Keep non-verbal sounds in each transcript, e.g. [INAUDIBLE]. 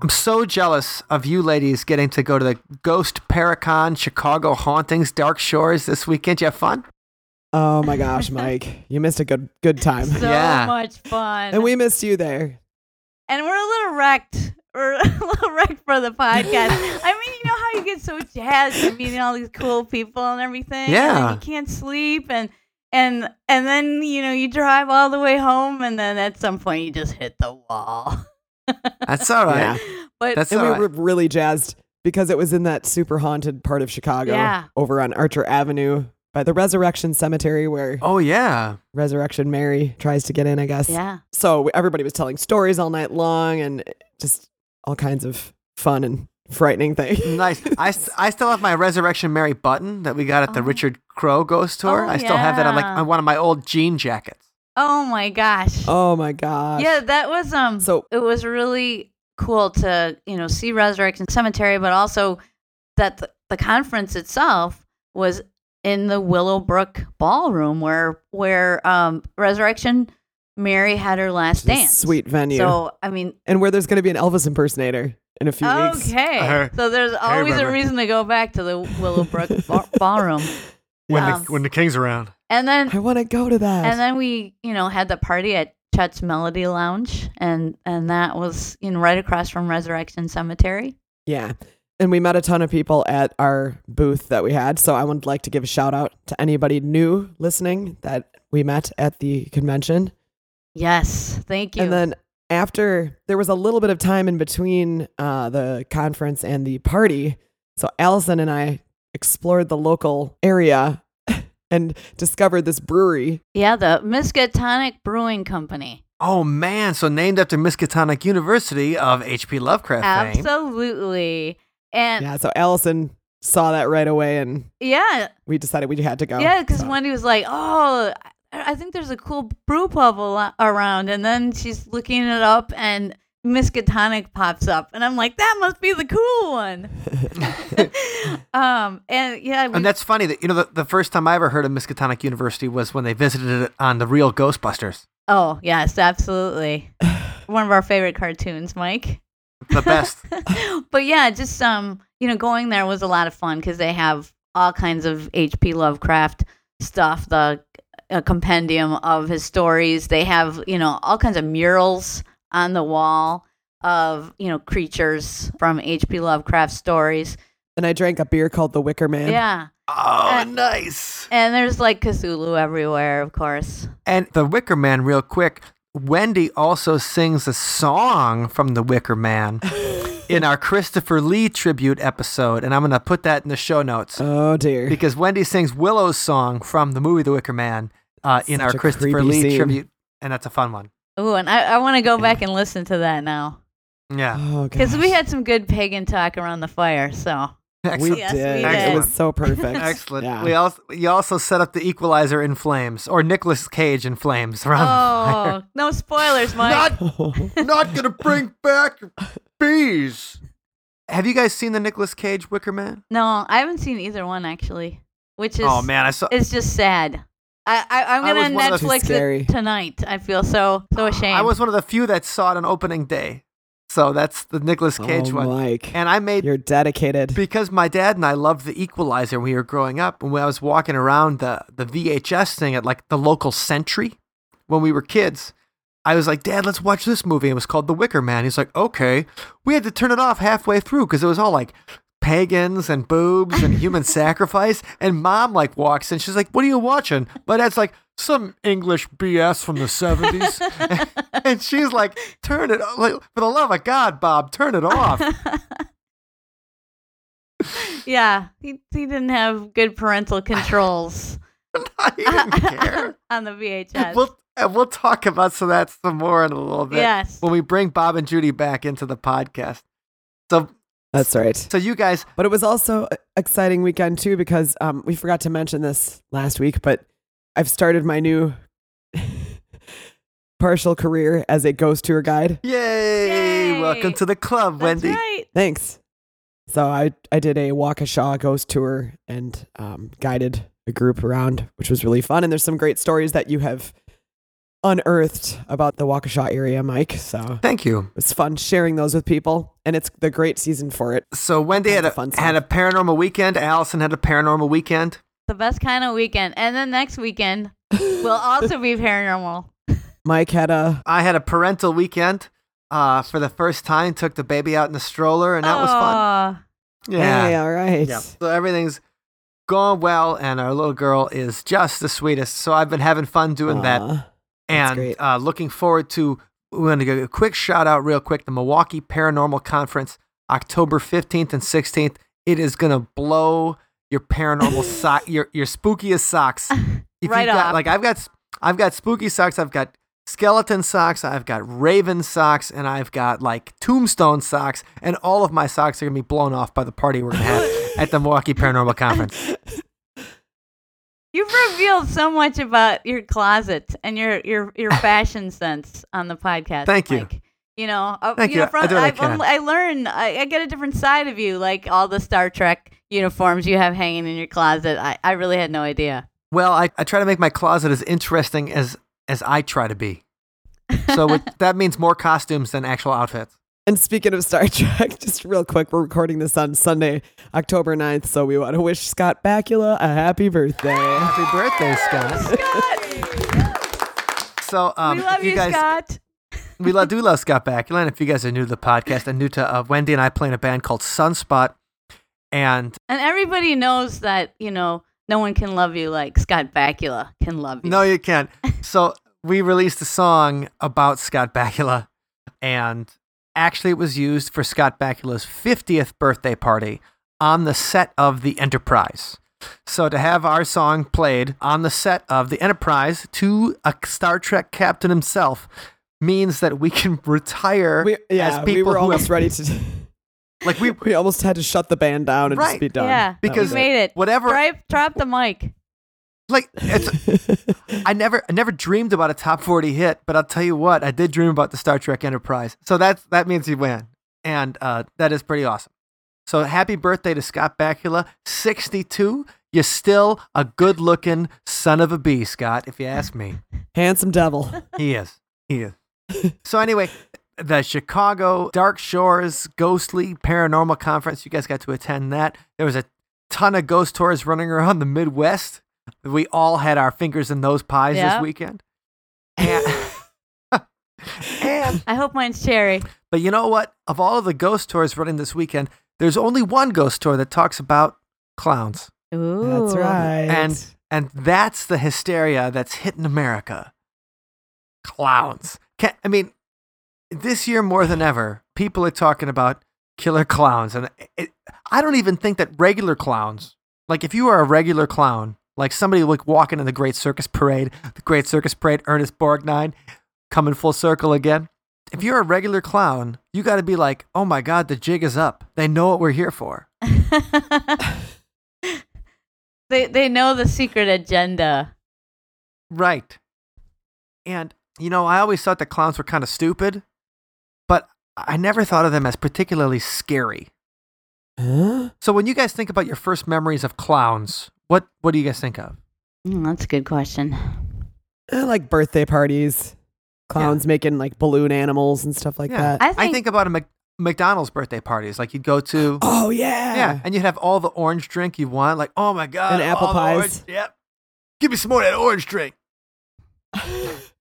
I'm so jealous of you ladies getting to go to the Ghost Paracon Chicago Hauntings Dark Shores this weekend. You have fun? Oh my gosh, Mike, you missed a good good time, So Yeah. much fun. and we missed you there. and we're a little wrecked. We're [LAUGHS] a little wrecked for the podcast. [LAUGHS] I mean, you know how you get so jazzed and meeting all these cool people and everything. and Yeah. you can't sleep and and and then you know you drive all the way home and then at some point you just hit the wall. [LAUGHS] That's all right. Yeah. But That's and all we right. were really jazzed because it was in that super haunted part of Chicago, Yeah. over on Archer Avenue by the Resurrection Cemetery, where Oh, yeah. Resurrection Mary tries to get in, I guess. yeah. So everybody was telling stories all night long, and just all kinds of fun and frightening things. Nice. I, [LAUGHS] I still have my Resurrection Mary button that we got at the Oh. Richard Crowe Ghost Tour. Oh, I still have that on like on one of my old jean jackets. Oh my gosh. oh my gosh! Yeah, that was um. So- it was really cool to you know see Resurrection Cemetery, but also that the, the conference itself was in the Willowbrook Ballroom, where where um Resurrection Mary had her last dance. sweet venue, So I mean, and where there's going to be an Elvis impersonator in a few weeks. okay. So there's always a reason to go back to the Willowbrook ba- Ballroom, [LAUGHS] When, Um, the, when the king's around. And then I want to go to that. and then we you know had the party at Chet's Melody Lounge, and and that was you know right across from Resurrection Cemetery. Yeah. And we met a ton of people at our booth that we had. So I would like to give a shout out to anybody new listening that we met at the convention. Yes, thank you. And then after there was a little bit of time in between uh, the conference and the party. So Allison and I explored the local area and discovered this brewery. yeah, the Miskatonic Brewing Company. Oh, man. So named after Miskatonic University of H.P. Lovecraft fame. Absolutely. And yeah, Yeah. So Allison saw that right away and yeah, we decided we had to go. Yeah, because So- Wendy was like, "Oh, I I think there's a cool brew pub around," and then she's looking it up, and Miskatonic pops up, and I'm like, "That must be the cool one." [LAUGHS] um, and yeah, we, And that's funny that, you know, the, the first time I ever heard of Miskatonic University was when they visited it on the real Ghostbusters. oh yes, absolutely, [SIGHS] one of our favorite cartoons, Mike. The best. [LAUGHS] but yeah, just um, you know, going there was a lot of fun because they have all kinds of H.P. Lovecraft stuff, the a compendium of his stories. They have you know all kinds of murals on the wall of you know creatures from H.P. Lovecraft stories. and I drank a beer called the Wicker Man. Yeah, oh, Uh, nice. and there's like Cthulhu everywhere, of course. And the Wicker Man, real quick. Wendy also sings a song from the Wicker Man [LAUGHS] in our Christopher Lee tribute episode, and I'm gonna put that in the show notes Oh dear. because Wendy sings Willow's song from the movie The Wicker Man uh, in our Christopher Lee scene. tribute, and that's a fun one. Ooh, and I, I want to go back and listen to that now Yeah, Oh, because gosh. we had some good pagan talk around the fire. So We excellent. Yes, did. we It was so perfect. [LAUGHS] Excellent. Yeah. We also you also set up the Equalizer in flames, or Nicolas Cage in flames around. the oh, fire. oh, [LAUGHS] no spoilers, Mike. [LAUGHS] not gonna bring back bees. Have you guys seen the Nicolas Cage Wicker Man? No, I haven't seen either one actually, which is oh man, I saw. it's just sad. I, I I'm gonna was one of the- Netflix it tonight. I feel so so [GASPS] ashamed. I was one of the few that saw it on opening day, so that's the Nicolas oh, Cage oh, one. Mike. And I made You're dedicated. because my dad and I loved the Equalizer when we were growing up, and when I was walking around the the VHS thing at like the local Sentry when we were kids. I was like, Dad, let's watch this movie. It was called The Wicker Man. He's like, okay. We had to turn it off halfway through because it was all like pagans and boobs and human [LAUGHS] sacrifice. And mom like walks in. She's like, what are you watching? My dad's like, some English BS from the 70s. [LAUGHS] and she's like, turn it like, for the love of God, Bob, turn it off. [LAUGHS] yeah, he he didn't have good parental controls I didn't care. on the VHS. We'll, and we'll talk about some of that some more in a little bit yes. when we bring Bob and Judy back into the podcast. So That's right. So you guys, But it was also a exciting weekend too because um, we forgot to mention this last week, but I've started my new [LAUGHS] partial career as a ghost tour guide. yay! Yay. Welcome to the club, That's Wendy. right. Thanks. So I I did a Waukesha ghost tour and um, guided a group around, which was really fun. And there's some great stories that you have unearthed about the Waukesha area, Mike. So Thank you. was fun sharing those with people, and it's the great season for it. So Wendy had a fun had a paranormal weekend. Allison had a paranormal weekend. The best kind of weekend. And then next weekend will [LAUGHS] also be paranormal. Mike had a I had a parental weekend. Uh, for the first time, took the baby out in the stroller, and that was fun. Aw. Yeah. Hey, all right. Yeah. So everything's going well, and our little girl is just the sweetest. So I've been having fun doing that, Aw. And uh, looking forward to. We're going to give a quick shout out, real quick, the Milwaukee Paranormal Conference, October fifteenth and sixteenth. It is going to blow your paranormal [LAUGHS] sock, your your spookiest socks. [LAUGHS] If Right you've got, like I've got, I've got spooky socks. I've got skeleton socks. I've got raven socks, and I've got like tombstone socks. And all of my socks are gonna be blown off by the party we're gonna have [LAUGHS] at the Milwaukee Paranormal Conference. You've revealed so much about your closet and your your your [LAUGHS] fashion sense on the podcast. Thank you. Mike. You know, uh, Thank you. know, you. I from, I I. I learn. I, I get a different side of you, like all the Star Trek uniforms you have hanging in your closet. I, I really had no idea. Well, I, I try to make my closet as interesting as as I try to be. So with, [LAUGHS] that means more costumes than actual outfits. And speaking of Star [LAUGHS] Trek, just real quick, we're recording this on Sunday, October 9th, so we want to wish Scott Bakula a happy birthday. Happy birthday, Scott! Scott, So um, we love if you, guys, Scott. we love, do love Scott Bakula. And if you guys are new to the podcast and new to uh, Wendy and I play in a band called Sunspot, and And everybody knows that you know no one can love you like Scott Bakula can love you. No, you can't. So we released a song about Scott Bakula, and actually, it was used for Scott Bakula's 50th birthday party on the set of the Enterprise. So to have our song played on the set of the Enterprise to a Star Trek captain himself means that we can [LAUGHS] retire We, yeah, as people we were who almost have, ready to. [LAUGHS] like we we almost had to shut the band down and Right. just be done. Yeah, Because we made it. whatever Drop, drop the mic. Like it's. I never I never dreamed about a top 40 hit, but I'll tell you what, I did dream about the Star Trek Enterprise. So that's that means you win. And uh, that is pretty awesome. So happy birthday to Scott Bakula, 62. You're still a good-looking son of a bee, Scott, if you ask me. Handsome devil. He is. He is. [LAUGHS] so anyway, the Chicago Dark Shores Ghostly Paranormal Conference, you guys got to attend that. There was a ton of ghost tours running around the Midwest. We all had our fingers in those pies Yeah. this weekend. And, [LAUGHS] and I hope mine's cherry. but you know what? Of all of the ghost tours running this weekend, there's only one ghost tour that talks about clowns. Ooh. That's right. And and that's the hysteria that's hitting America. Clowns. Can, I mean, this year more than ever, people are talking about killer clowns, and it, I don't even think that regular clowns, like if you are a regular clown, like somebody like walking in the Great Circus Parade, the Great Circus Parade, Ernest Borgnine, coming full circle again. If you're a regular clown, you got to be like, oh my God, the jig is up. They know what we're here for. [LAUGHS] they they know the secret agenda. Right. And, you know, I always thought that clowns were kind of stupid, but I never thought of them as particularly scary. Huh? So when you guys think about your first memories of clowns, what, what do you guys think of? Mm, that's a good question. I like birthday parties, clowns making like balloon animals and stuff like Yeah. that. I think, I think about a Mc- McDonald's birthday parties. Like you'd go to, [GASPS] oh yeah, yeah, and you'd have all the orange drink you want. Like, oh my God. And apple all pies. orange- Yep. Give me some more of that orange drink. [LAUGHS]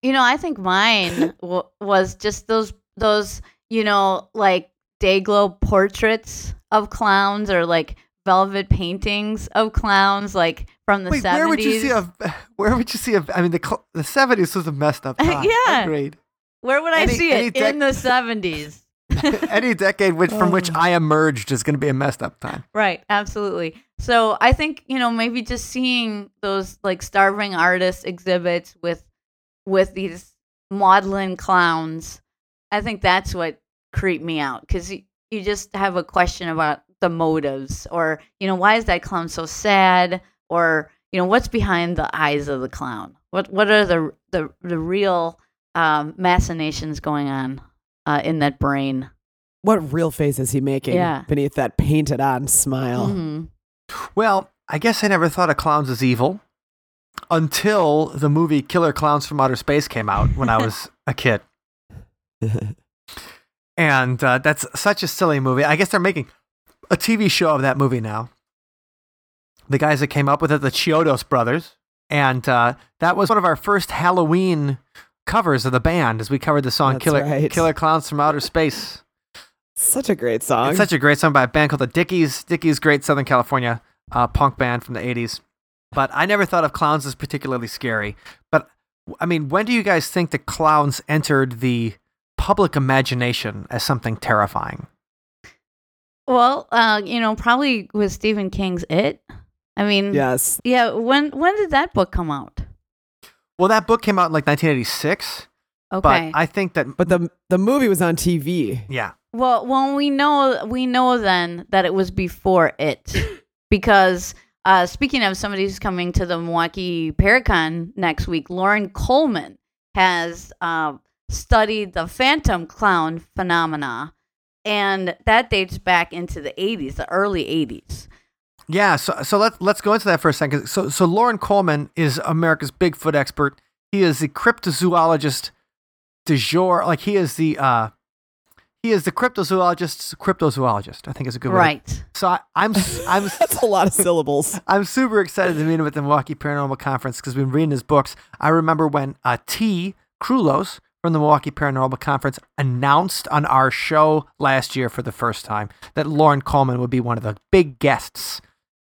you know I think mine [LAUGHS] w- was just those those you know like day glow portraits of clowns or like velvet paintings of clowns like from the Wait, 70s. where would you see a, [LAUGHS] where would you see a, I mean, the, cl- the 70s was a messed up [LAUGHS] time. Yeah. Agreed. Where would I any- see it dec- in the [LAUGHS] 70s? Any decade which, from which. I emerged is going to be a messed up time. Right, absolutely. So I think you know maybe just seeing those like starving artists exhibits with with these maudlin clowns, I think that's what creeped me out because you just have a question about the motives, or you know, why is that clown so sad, or you know, what's behind the eyes of the clown? What what are the the the real um, machinations going on uh, in that brain? What real face is he making Yeah. beneath that painted on smile? Mhm. Well, I guess I never thought of clowns as evil until the movie Killer Clowns from Outer Space came out when I was [LAUGHS] a kid. And uh, that's such a silly movie. I guess they're making a TV show of that movie now. The guys that came up with it, the Chiodos brothers. And uh, that was one of our first Halloween covers of the band as we covered the song That's Killer, right. Killer Clowns from Outer Space. Such a great song. It's such a great song by a band called the Dickies. Dickies, great Southern California uh, punk band from the 80s. But I never thought of clowns as particularly scary. But I mean, when do you guys think the clowns entered the public imagination as something terrifying? Well, uh, you know, probably with Stephen King's It. I mean, yes. yeah. When when did that book come out? Well, that book came out in like 1986. Okay. But I think that, But the the movie was on TV. yeah. Well, well, we know we know then that it was before it, [LAUGHS] because uh, speaking of somebody who's coming to the Milwaukee Paracon next week, Loren Coleman has uh, studied the phantom clown phenomena, and that dates back into the '80s, the early '80s. Yeah, so so let's let's go into that for a second. So so Loren Coleman is America's Bigfoot expert. He is the cryptozoologist de jour. Like he is the uh, he is the cryptozoologist's cryptozoologist. I think is a good word. Right. So I, I'm I'm [LAUGHS] That's a lot of syllables. [LAUGHS] I'm super excited to meet him at the Milwaukee Paranormal Conference because we've been reading his books. I remember when uh, Tea Krulos from the Milwaukee Paranormal Conference announced on our show last year for the first time that Loren Coleman would be one of the big guests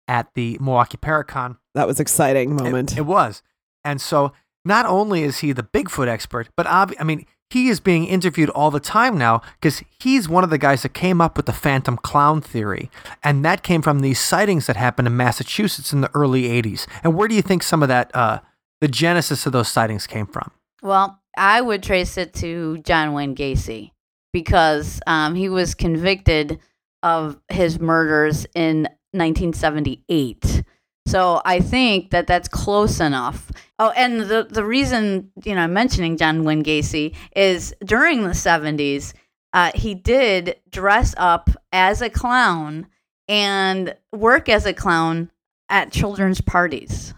at the Milwaukee Paracon. That was exciting It- moment. It, was. And so not only is he the Bigfoot expert, but obvi- I mean, he is being interviewed all the time now because he's one of the guys that came up with the phantom clown theory. And that came from these sightings that happened in Massachusetts in the early 80s. And where do you think some of that, uh, the genesis of those sightings came from? Well, I would trace it to John Wayne Gacy because um, he was convicted of his murders in 1978. So I think that that's close enough. Oh, and the the reason you know I'm mentioning John Wayne Gacy is during the 70s, uh, he did dress up as a clown and work as a clown at children's parties.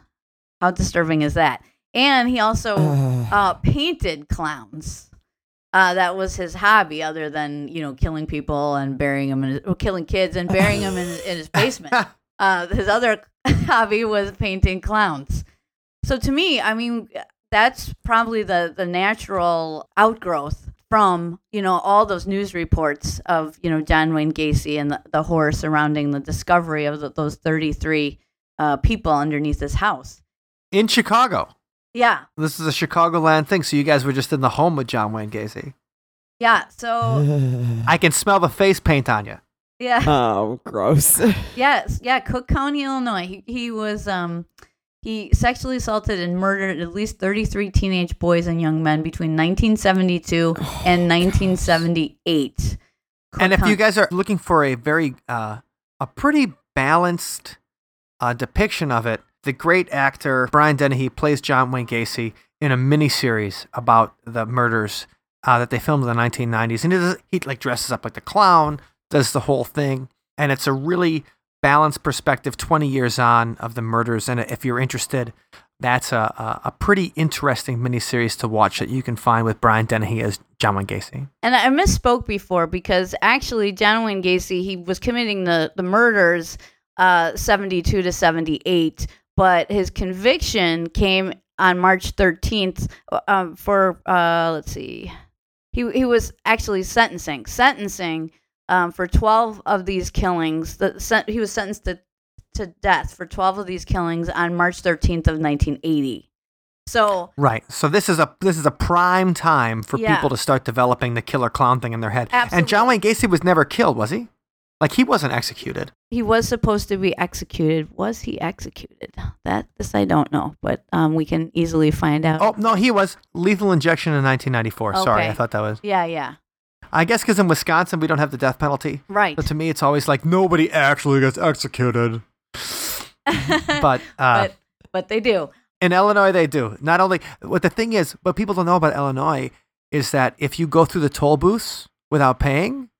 How disturbing is that? And he also [SIGHS] uh, painted clowns. Uh, that was his hobby, other than you know killing people and burying them in his, well, killing kids and burying them in, in his basement. [LAUGHS] Uh, his other [LAUGHS] hobby was painting clowns. So to me, I mean, that's probably the the natural outgrowth from you know all those news reports of you know John Wayne Gacy and the, the horror surrounding the discovery of the, those 33 uh, people underneath his house. In Chicago. Yeah, This is a Chicagoland thing. So you guys were just in the home with John Wayne Gacy. yeah. So [LAUGHS] I can smell the face paint on you. yeah. [LAUGHS] oh, gross. [LAUGHS] Yes, yeah, Cook County, Illinois. He, he was um he sexually assaulted and murdered at least 33 teenage boys and young men between 1972 and 1978. Cook and if you guys are looking for a very uh, a pretty balanced uh, depiction of it, the great actor Brian Dennehy plays John Wayne Gacy in a miniseries about the murders uh, that they filmed in the 1990s, and he, does, he like dresses up like the clown, does the whole thing, and it's a really balanced perspective 20 years on of the murders. And if you're interested, that's a, a, pretty interesting miniseries to watch that you can find with Brian Dennehy as John Wayne Gacy. And I misspoke before because actually John Wayne Gacy he was committing the the murders uh 72 to 78, but his conviction came on March 13th um, for uh let's see. He he was actually sentencing sentencing um, for 12 of these killings. The sen- he was sentenced to to death for 12 of these killings on March 13th of 1980. So Right. So this is a this is a prime time for Yeah. people to start developing the killer clown thing in their head. And John Wayne Gacy was never killed, was he? Like he wasn't executed. he was supposed to be executed. Was he executed? That this I don't know, but um, we can easily find out. Oh no, he was lethal injection in 1994. Sorry, I thought that was. yeah, yeah. I guess because in Wisconsin we don't have the death penalty. Right. But to me, it's always like nobody actually gets executed. [LAUGHS] But, uh, but but they do. in Illinois, they do. Not only what the thing is, what people don't know about Illinois is that if you go through the toll booths without paying,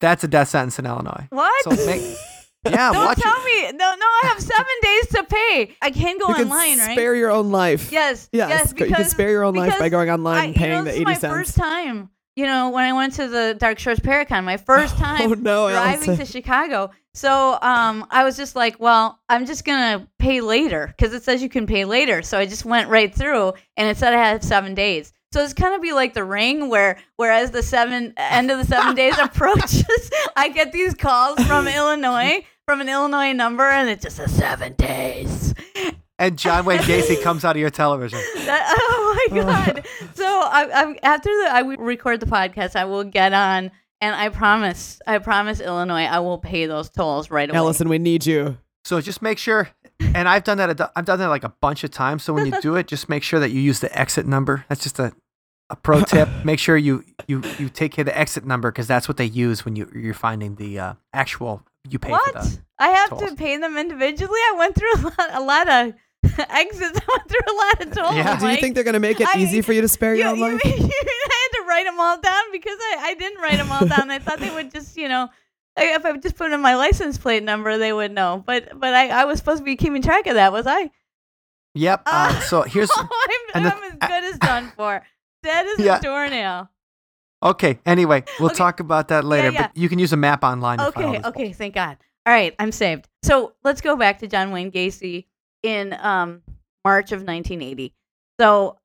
that's a death sentence in Illinois. What? So make, [LAUGHS] yeah, Don't watch tell it. me. No, no, I have seven days to pay. I can go you can online, right? spare your own life. Yes. Yes, Yes. go- you can spare your own life by going online I, and you paying know, the this 80 is my cents. first time. You know, when I went to the Dark Shores Paracon, my first [LAUGHS] time Oh, no, driving Allison. to Chicago. So um, I was just like, well, I'm just gonna pay later because it says you can pay later. So I just went right through, and it said I had seven days. So it's kind of be like the ring, where whereas the seven end of the seven days [LAUGHS] approaches, I get these calls from [LAUGHS] Illinois, from an Illinois number, and it just says seven days. And John Wayne [LAUGHS] Gacy comes out of your television. That, oh my god! so I, I'm after the I will record the podcast, I will get on, and I promise, I promise Illinois, I will pay those tolls right away. Allison, we need you. So just make sure, and I've done that. a do- I've done that like a bunch of times. So when you do it, just make sure that you use the exit number. That's just a, a pro [LAUGHS] tip. Make sure you you you take care of the exit number because that's what they use when you you're finding the uh, actual you pay what? for the. I have tolls. to pay them individually. I went through a lot, a lot of [LAUGHS] exits. [LAUGHS] I went through a lot of tolls. Yeah. Do you think they're going to make it I- easy for you to spare you, your own life? you mean I had to write them all down because I, I didn't write them all down. I thought they would just, you know, if I just put in my license plate number, they would know. But but I, I was supposed to be keeping track of that, was I? Yep. Uh, Uh, so here's I'm, and the- I'm as good as done for. Dead as Yeah. a doornail. okay. Anyway, we'll Okay. talk about that later. yeah. But you can use a map online. To find all Okay, okay, thank God. All right, I'm saved. So let's go back to John Wayne Gacy in um, March of 1980. So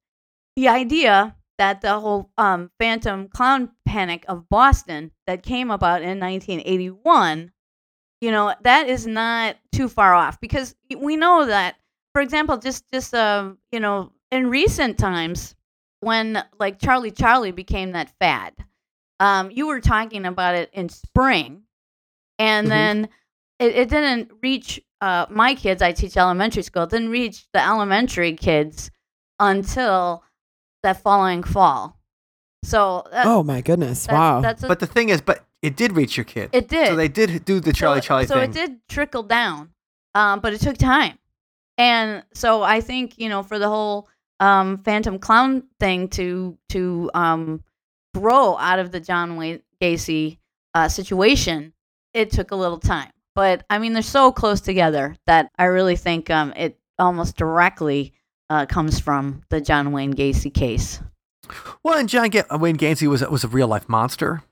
the idea that the whole um, Phantom Clown Panic of Boston that came about in 1981, you know, that is not too far off because we know that, for example, just just um, you know, in recent times when like Charlie Charlie became that fad, um, you were talking about it in spring, and Mhm. then it, it didn't reach uh, my kids. I teach elementary school. It didn't reach the elementary kids until that following fall. So that, oh my goodness! that- wow. that's a, But the thing is, but it did reach your kid. it did. So they did do the Charlie so, Charlie so thing. So it did trickle down, um, but it took time. And so I think you know for the whole um, Phantom Clown thing to to um, grow out of the John Wayne Gacy uh, situation, it took a little time. But I mean, they're so close together that I really think um, it almost directly uh, comes from the John Wayne Gacy case. Well, and John Ga- Wayne Gacy was was a real life monster,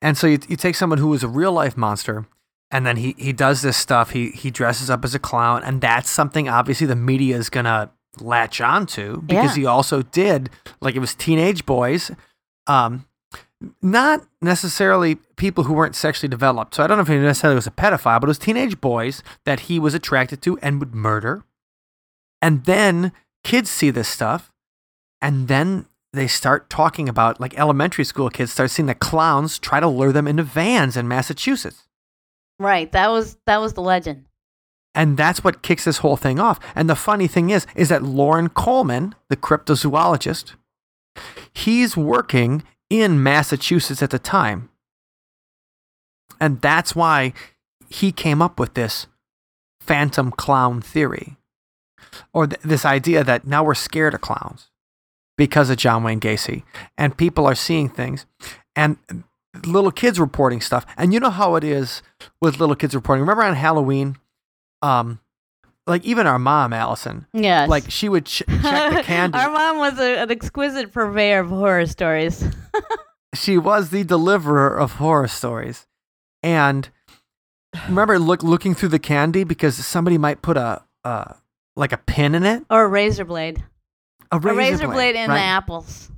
and so you, you take someone who was a real life monster, and then he he does this stuff. He he dresses up as a clown, and that's something obviously the media is gonna latch onto because Yeah. he also did like it was teenage boys, um, not necessarily people who weren't sexually developed. So I don't know if he necessarily was a pedophile, but it was teenage boys that he was attracted to and would murder, and then kids see this stuff, and then they start talking about like elementary school kids start seeing the clowns try to lure them into vans in Massachusetts. Right. That was that was the legend. And that's what kicks this whole thing off. And the funny thing is, is that Loren Coleman, the cryptozoologist, he's working in Massachusetts at the time. And that's why he came up with this phantom clown theory or th- this idea that now we're scared of clowns because of John Wayne Gacy and people are seeing things and little kids reporting stuff. And you know how it is with little kids reporting. Remember on Halloween, um, like even our mom, Allison, Yes. like she would ch- check the [LAUGHS] candy. Our mom was a, an exquisite purveyor of horror stories. [LAUGHS] she was the deliverer of horror stories. And remember look looking through the candy because somebody might put a uh like a pin in it. or a razor blade. A a razor blade in the apples.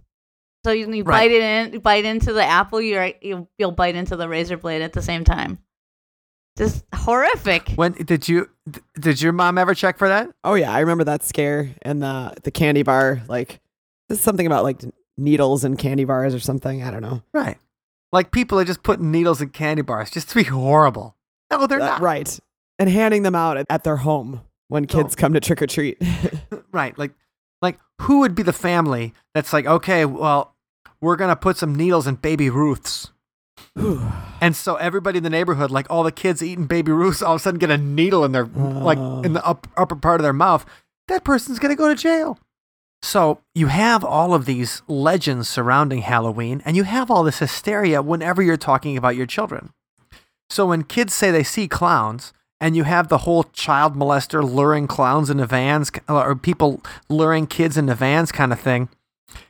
So you, you Right. bite it in, bite into the apple. You're you'll, you'll bite into the razor blade at the same time. Just horrific. When did you did your mom ever check for that? Oh yeah, I remember that scare and the the candy bar. Like this is something about like needles and candy bars or something. I don't know. Right. Like people are just putting needles in candy bars just to be horrible. No, they're Uh, not. right, and handing them out at, at their home when kids come to trick or treat. [LAUGHS] [LAUGHS] Right. Like like who would be the family that's like, okay, well, we're gonna put some needles in baby Ruths. [SIGHS] And so everybody in the neighborhood, like all the kids eating baby Ruths, all of a sudden get a needle in their like oh. in the up, upper part of their mouth. That person's gonna go to jail. So you have all of these legends surrounding Halloween, and you have all this hysteria whenever you're talking about your children. So when kids say they see clowns, and you have the whole child molester luring clowns into vans, or people luring kids into vans kind of thing,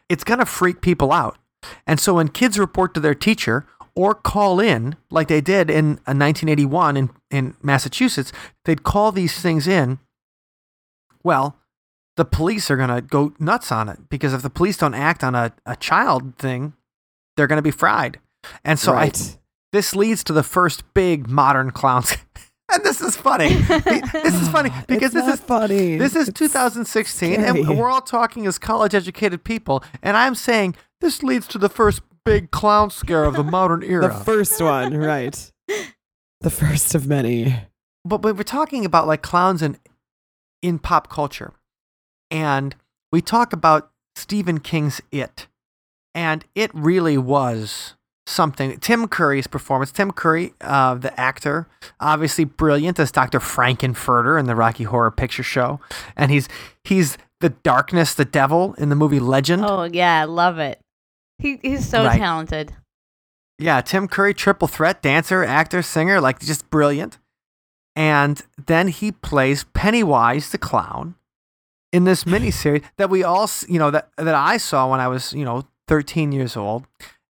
it's gonna freak people out. And so when kids report to their teacher or call in, like they did in uh, 1981 in, in Massachusetts, they'd call these things in. Well, the police are going to go nuts on it because if the police don't act on a, a child thing, they're going to be fried. And so I, this leads to the first big modern clowns. [LAUGHS] and this is funny. [LAUGHS] this is funny because this is funny. this is It's 2016, scary. and we're all talking as college educated people. And I'm saying this leads to the first big clown scare of the modern [LAUGHS] era. the first one, right? The first of many. but, but we're talking about like clowns in in pop culture, and we talk about Stephen King's It, and it really was something. Tim Curry's performance. Tim Curry, uh, the actor, obviously brilliant as Dr. Frank-N-Furter in the Rocky Horror Picture Show, and he's he's the darkness, the devil in the movie Legend. Oh yeah, I love it. He he's so Right. talented. Yeah, Tim Curry, triple threat, dancer, actor, singer, like just brilliant. And then he plays Pennywise the clown in this [LAUGHS] miniseries that we all, you know, that that I saw when I was, you know, 13 years old,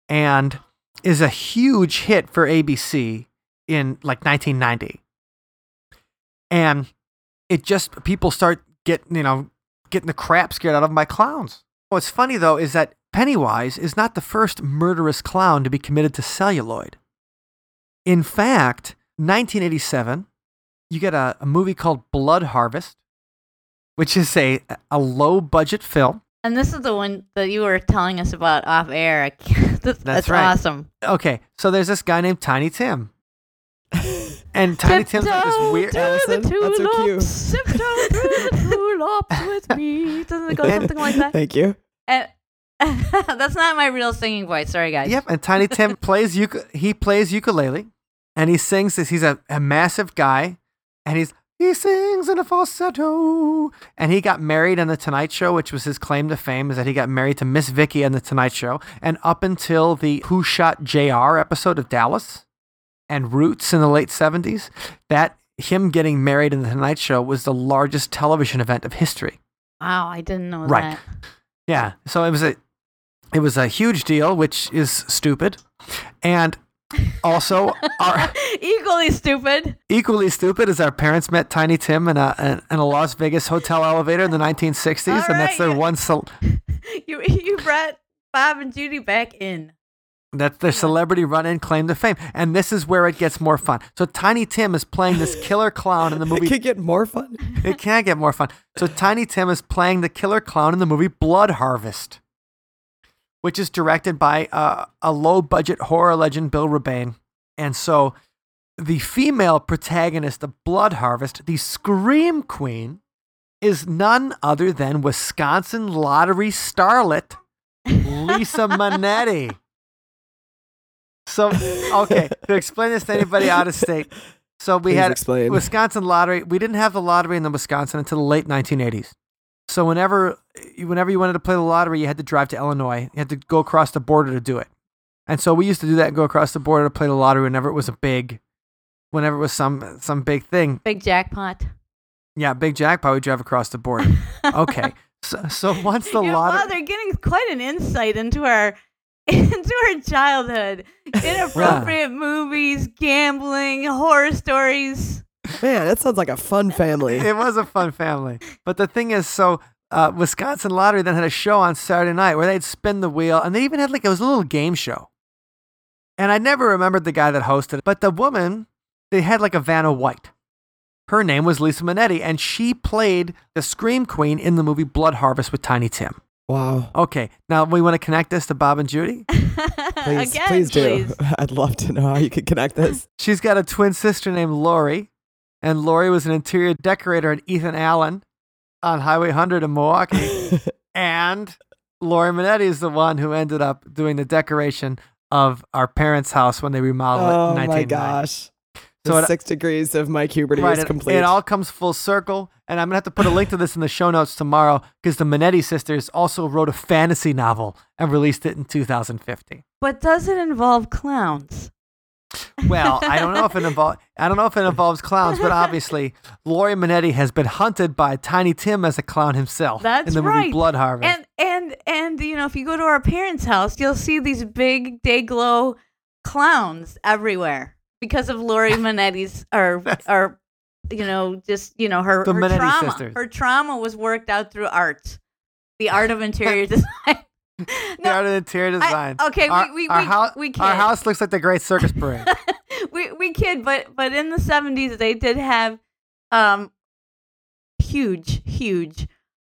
and is a huge hit for ABC in like 1990. And it just people start getting, you know, getting the crap scared out of my clowns. What's funny though is that Pennywise is not the first murderous clown to be committed to celluloid. In fact, 1987, you get a, a movie called Blood Harvest, which is a, a low budget film. And this is the one that you were telling us about off air. [LAUGHS] That's, that's right. awesome. Okay, so there's this guy named Tiny Tim. And Tiny Tim's got this weird. Allison, the that's so cute. tiptoe through the [LAUGHS] tulips with me. Doesn't it go something like that? Thank you. Eh, and- [LAUGHS] that's not my real singing voice. Sorry, guys. Yep, and Tiny Tim [LAUGHS] plays uk- he plays ukulele, and he sings this. He's a, a massive guy, and he's he sings in a falsetto. And he got married on the Tonight Show, which was his claim to fame, is that he got married to Miss Vicky on the Tonight Show. And up until the Who Shot Jr. episode of Dallas and Roots in the late seventies, that him getting married in the Tonight Show was the largest television event of history. Wow, I didn't know Right. that. Yeah, so it was a it was a huge deal, which is stupid, and also our, [LAUGHS] Equally stupid. equally stupid is our parents met Tiny Tim in a in a Las Vegas hotel elevator in the 1960s, All and that's their one cel- [LAUGHS] You you brought Bob and Judy back in. That's their celebrity run-in claim to fame, and this is where it gets more fun. So Tiny Tim is playing this killer clown in the [LAUGHS] movie. It can get more fun. It can't get more fun. So Tiny Tim is playing the killer clown in the movie Blood Harvest, which is directed by uh, a low-budget horror legend, Bill Rebane. And so the female protagonist of Blood Harvest, the Scream Queen, is none other than Wisconsin lottery starlet [LAUGHS] Lisa Manetti. So, okay, to explain this to anybody out of state. So we Please had explain. Wisconsin lottery. We didn't have the lottery in the Wisconsin until the late 1980s. So whenever, whenever you wanted to play the lottery, you had to drive to Illinois. You had to go across the border to do it. And so we used to do that and go across the border to play the lottery whenever it was a big, whenever it was some some big thing. Big jackpot. Yeah, big jackpot. We drive across the border. [LAUGHS] Okay. So, so once the Your lottery, father getting quite an insight into our [LAUGHS] into her childhood. Inappropriate movies, gambling, horror stories. Man, that sounds like a fun family. [LAUGHS] it was a fun family. But the thing is, so uh, Wisconsin Lottery then had a show on Saturday night where they'd spin the wheel, and they even had like it was a little game show. And I never remembered the guy that hosted it, but the woman they had like a Vanna White. Her name was Lisa Minetti, and she played the Scream Queen in the movie Blood Harvest with Tiny Tim. Wow. Okay, now we want to connect this to Bob and Judy. [LAUGHS] Please, Again, please do. please. [LAUGHS] I'd love to know how you could connect this. [LAUGHS] She's got a twin sister named Lori, and Lori was an interior decorator at Ethan Allen on Highway 100 in Milwaukee. and Lori Minetti is the one who ended up doing the decoration of our parents' house when they remodeled it Oh my gosh. So the it- six degrees of Mike Huberty Right, is it, complete. it all comes full circle, and I'm gonna have to put a link to this in the show notes tomorrow because the Minetti sisters also wrote a fantasy novel and released it in 2015. But does it involve clowns? Well, I don't know if it [LAUGHS] involves I don't know if it involves clowns, but obviously Laurie Minetti has been hunted by Tiny Tim as a clown himself That's in the right. movie Blood Harvest. And and and you know, if you go to our parents' house, you'll see these big day glow clowns everywhere because of Lori [LAUGHS] Manetti's or or you know, just you know, her, The her trauma. sisters. Her trauma was worked out through art. The [LAUGHS] art of interior design. [LAUGHS] the art of interior I- design. okay, our, we- we- our we- house, we our house looks like the Great Circus Parade. we we kid, but but in the seventies they did have um huge, huge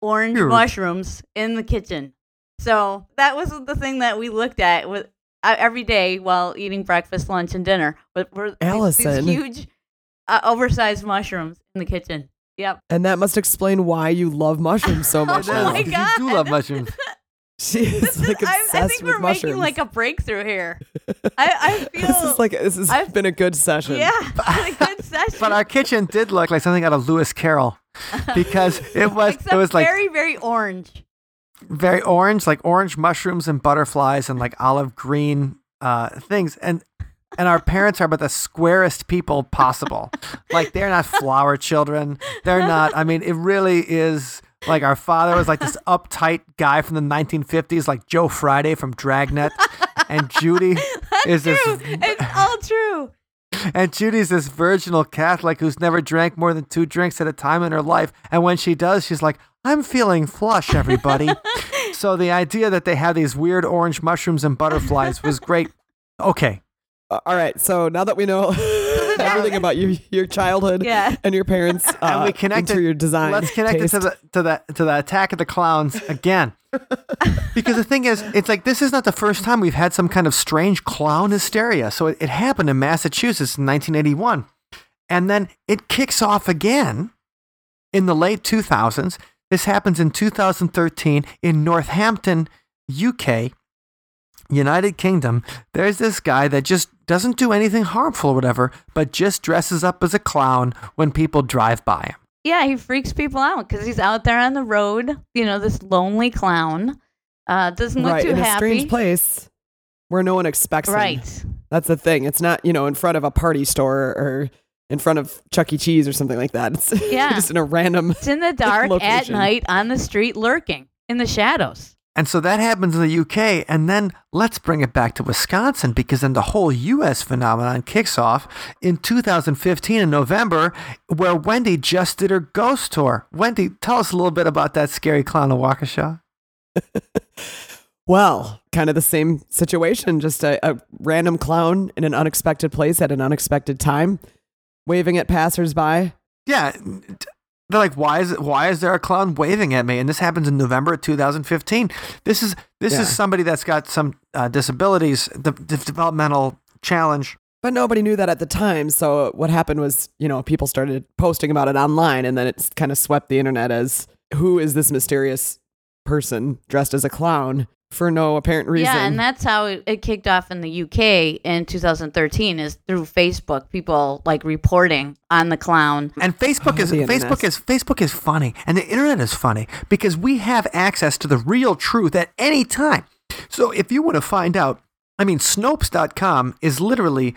orange Huge. mushrooms in the kitchen. So that was the thing that we looked at with every day while eating breakfast, lunch, and dinner. But were these- Allison. these, huge, uh, oversized mushrooms in the kitchen. Yep. and that must explain why you love mushrooms so [LAUGHS] much. Oh now. my is, 'cause you do love mushrooms. [LAUGHS] She is This is, like I, I think with we're mushrooms. making like a breakthrough here. [LAUGHS] I, I feel this is like this has I've- been a good session. yeah, a good session. But our kitchen did look like something out of Lewis Carroll because it was Except it was like very very orange. Very orange, like orange mushrooms and butterflies and like olive green uh, things. And and our parents are about the squarest people possible. like they're not flower children. They're not. I mean, it really is. Like our father was like this uptight guy from the 1950s, like Joe Friday from Dragnet, and Judy [LAUGHS] is this It's all true. And Judy's this virginal Catholic who's never drank more than two drinks at a time in her life. And when she does, she's like, I'm feeling flush, everybody. [LAUGHS] so the idea that they have these weird orange mushrooms and butterflies was great. Okay. Uh, all right. So now that we know [LAUGHS] everything about your your childhood Yeah. and your parents' uh, [LAUGHS] And we connected- your design, Let's connect it to the to the to the attack of the clowns again. [LAUGHS] because the thing is, it's like this is not the first time we've had some kind of strange clown hysteria. So it, it happened in Massachusetts in 1981. And then it kicks off again in the late 2000s. This happens in 2013 in Northampton, UK, United Kingdom. There's this guy that just doesn't do anything harmful or whatever, but just dresses up as a clown when people drive by him. Yeah, he freaks people out because he's out there on the road. You know, this lonely clown. Uh, doesn't look right too in a happy. strange place where no one expects him. Right. That's the thing. It's not you know in front of a party store or in front of Chuck E. Cheese or something like that. It's [LAUGHS] Yeah. just in a random. It's in the [LAUGHS] dark at night on the street, lurking in the shadows. And so that happens in the UK. And then let's bring it back to Wisconsin because then the whole US phenomenon kicks off in 2015 in November, where Wendy just did her ghost tour. Wendy, tell us a little bit about that scary clown of Waukesha. [LAUGHS] Well, kind of the same situation. Just a, a random clown in an unexpected place at an unexpected time, waving at passersby. Yeah. They're like, why is it, why is there a clown waving at me? And this happens in November of 2015. This is this Yeah. is somebody that's got some uh, disabilities, de- de- developmental challenge. But nobody knew that at the time. So what happened was, you know, people started posting about it online, and then it kind of swept the internet as who is this mysterious person dressed as a clown for no apparent reason. Yeah, and that's how it, it kicked off in the UK in 2013 is through Facebook. People like reporting on the clown. And Facebook Oh, is. Facebook is Facebook is funny, and the internet is funny because we have access to the real truth at any time. So if you want to find out, I mean, Snopes.com is literally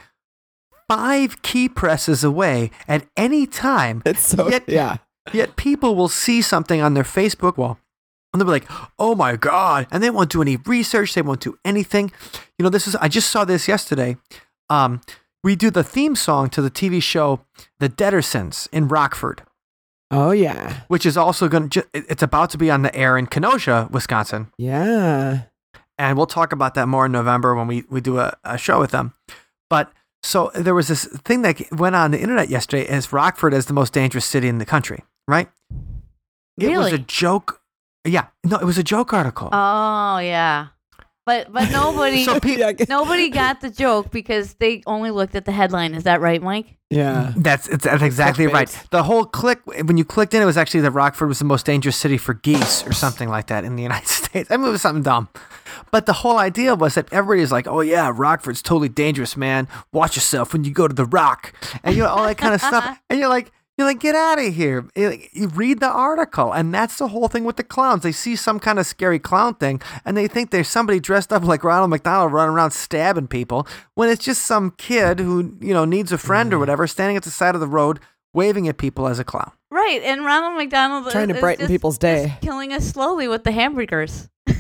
five key presses away at any time. it's so Yet- yeah. Yet people will see something on their Facebook wall. And they'll be like, oh my God. And they won't do any research. They won't do anything. You know, this is, I just saw this yesterday. Um, we do the theme song to the TV show The Deadersons in Rockford, Oh yeah. which is also going to, it's about to be on the air in Kenosha, Wisconsin. Yeah. And we'll talk about that more in November when we, we do a, a show with them. But so there was this thing that went on the internet yesterday as Rockford is the most dangerous city in the country, right? Really? It was a joke. Yeah, no, it was a joke article. Oh yeah, but but [LAUGHS] nobody So pe- [LAUGHS] yeah, nobody [LAUGHS] got the joke because they only looked at the headline. Is that right, Mike? yeah. That's it's, that's exactly right. The whole click when you clicked in, it was actually that Rockford was the most dangerous city for geese or something like that in the United States. I mean, it was something dumb. But the whole idea was that everybody's like, "Oh yeah, Rockford's totally dangerous, man. Watch yourself when you go to the Rock," and you know all that kind of stuff. And you're like, you're like, get out of here. You you read the article, and that's the whole thing with the clowns. They see some kind of scary clown thing, and they think there's somebody dressed up like Ronald McDonald running around stabbing people, when it's just some kid who you know needs a friend or Mm. whatever, standing at the side of the road waving at people as a clown. Right, and Ronald McDonald Trying to is brighten just- people's just day. killing us slowly with the hamburgers. [LAUGHS]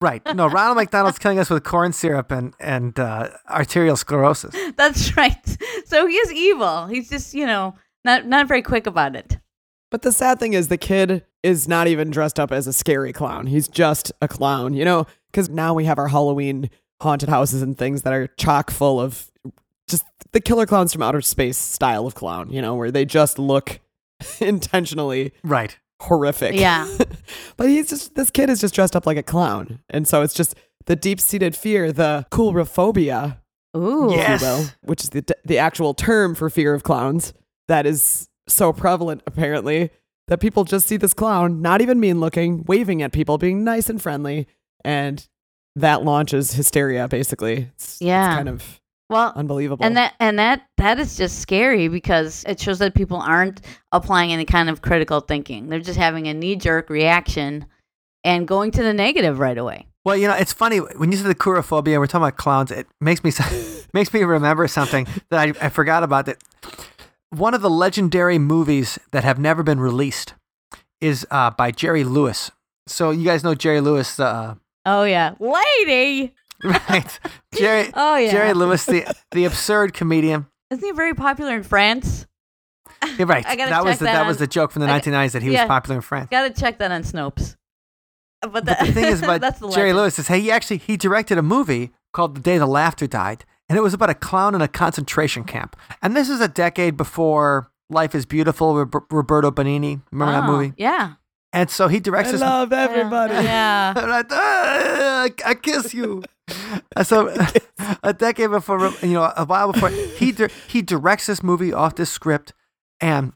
Right? No, Ronald [LAUGHS] McDonald's killing us with corn syrup and and uh, arterial sclerosis. That's right. So he is evil. He's just you know not not very quick about it. But the sad thing is, the kid is not even dressed up as a scary clown. He's just a clown, you know? Because now we have our Halloween haunted houses and things that are chock full of just the killer clowns from outer space style of clown, you know, where they just look [LAUGHS] intentionally Right. horrific. Yeah. [LAUGHS] but he's just, this kid is just dressed up like a clown. And so it's just the deep seated fear, the coulrophobia, Ooh. Yes. if you will, which is the, the actual term for fear of clowns that is so prevalent apparently that people just see this clown not even mean looking waving at people being nice and friendly and that launches hysteria basically it's, it's Yeah. kind of Well, unbelievable and that and that that is just scary because it shows that people aren't applying any kind of critical thinking. They're just having a knee jerk reaction and going to the negative right away. Well, you know, it's funny when you said the coulrophobia. and We're talking about clowns. It makes me [LAUGHS] makes me remember something that I, I forgot about. That one of the legendary movies that have never been released is uh, by Jerry Lewis. So you guys know Jerry Lewis, uh, Oh yeah, lady. [LAUGHS] right? Jerry [LAUGHS] Oh yeah. Jerry Lewis, the the absurd comedian. Isn't he very popular in France? You're right. [LAUGHS] That was the, that that was the joke from the I- 1990s that he yeah. was popular in France. Got to check that on Snopes. But, But the thing is about that's the Jerry legend. Lewis is hey, he actually he directed a movie called The Day the Laughter Died, and it was about a clown in a concentration camp. And this is a decade before Life is Beautiful, Rob- Roberto Benigni. Remember that Oh, movie? Yeah. And so he i directs this. love everybody Yeah. [LAUGHS] And I, "Ah, I kiss you. So [LAUGHS] [LAUGHS] a decade before, you know, a while before, he di- he directs this movie off this script, and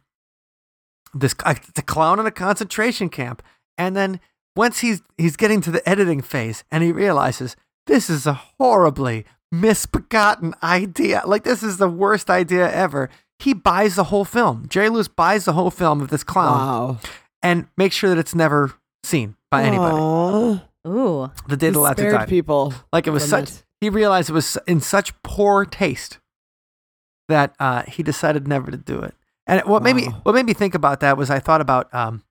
this uh, the clown in a concentration camp, and then once he's he's getting to the editing phase, and he realizes this is a horribly misbegotten idea. Like this is the worst idea ever. He buys the whole film. Jerry Lewis buys the whole film of this clown wow and makes sure that it's never seen by anybody. Aw. Ooh. The day He the laughter died. people Like it was such. it. He realized it was in such poor taste that uh, he decided never to do it. And what made me what made me think about that was I thought about um,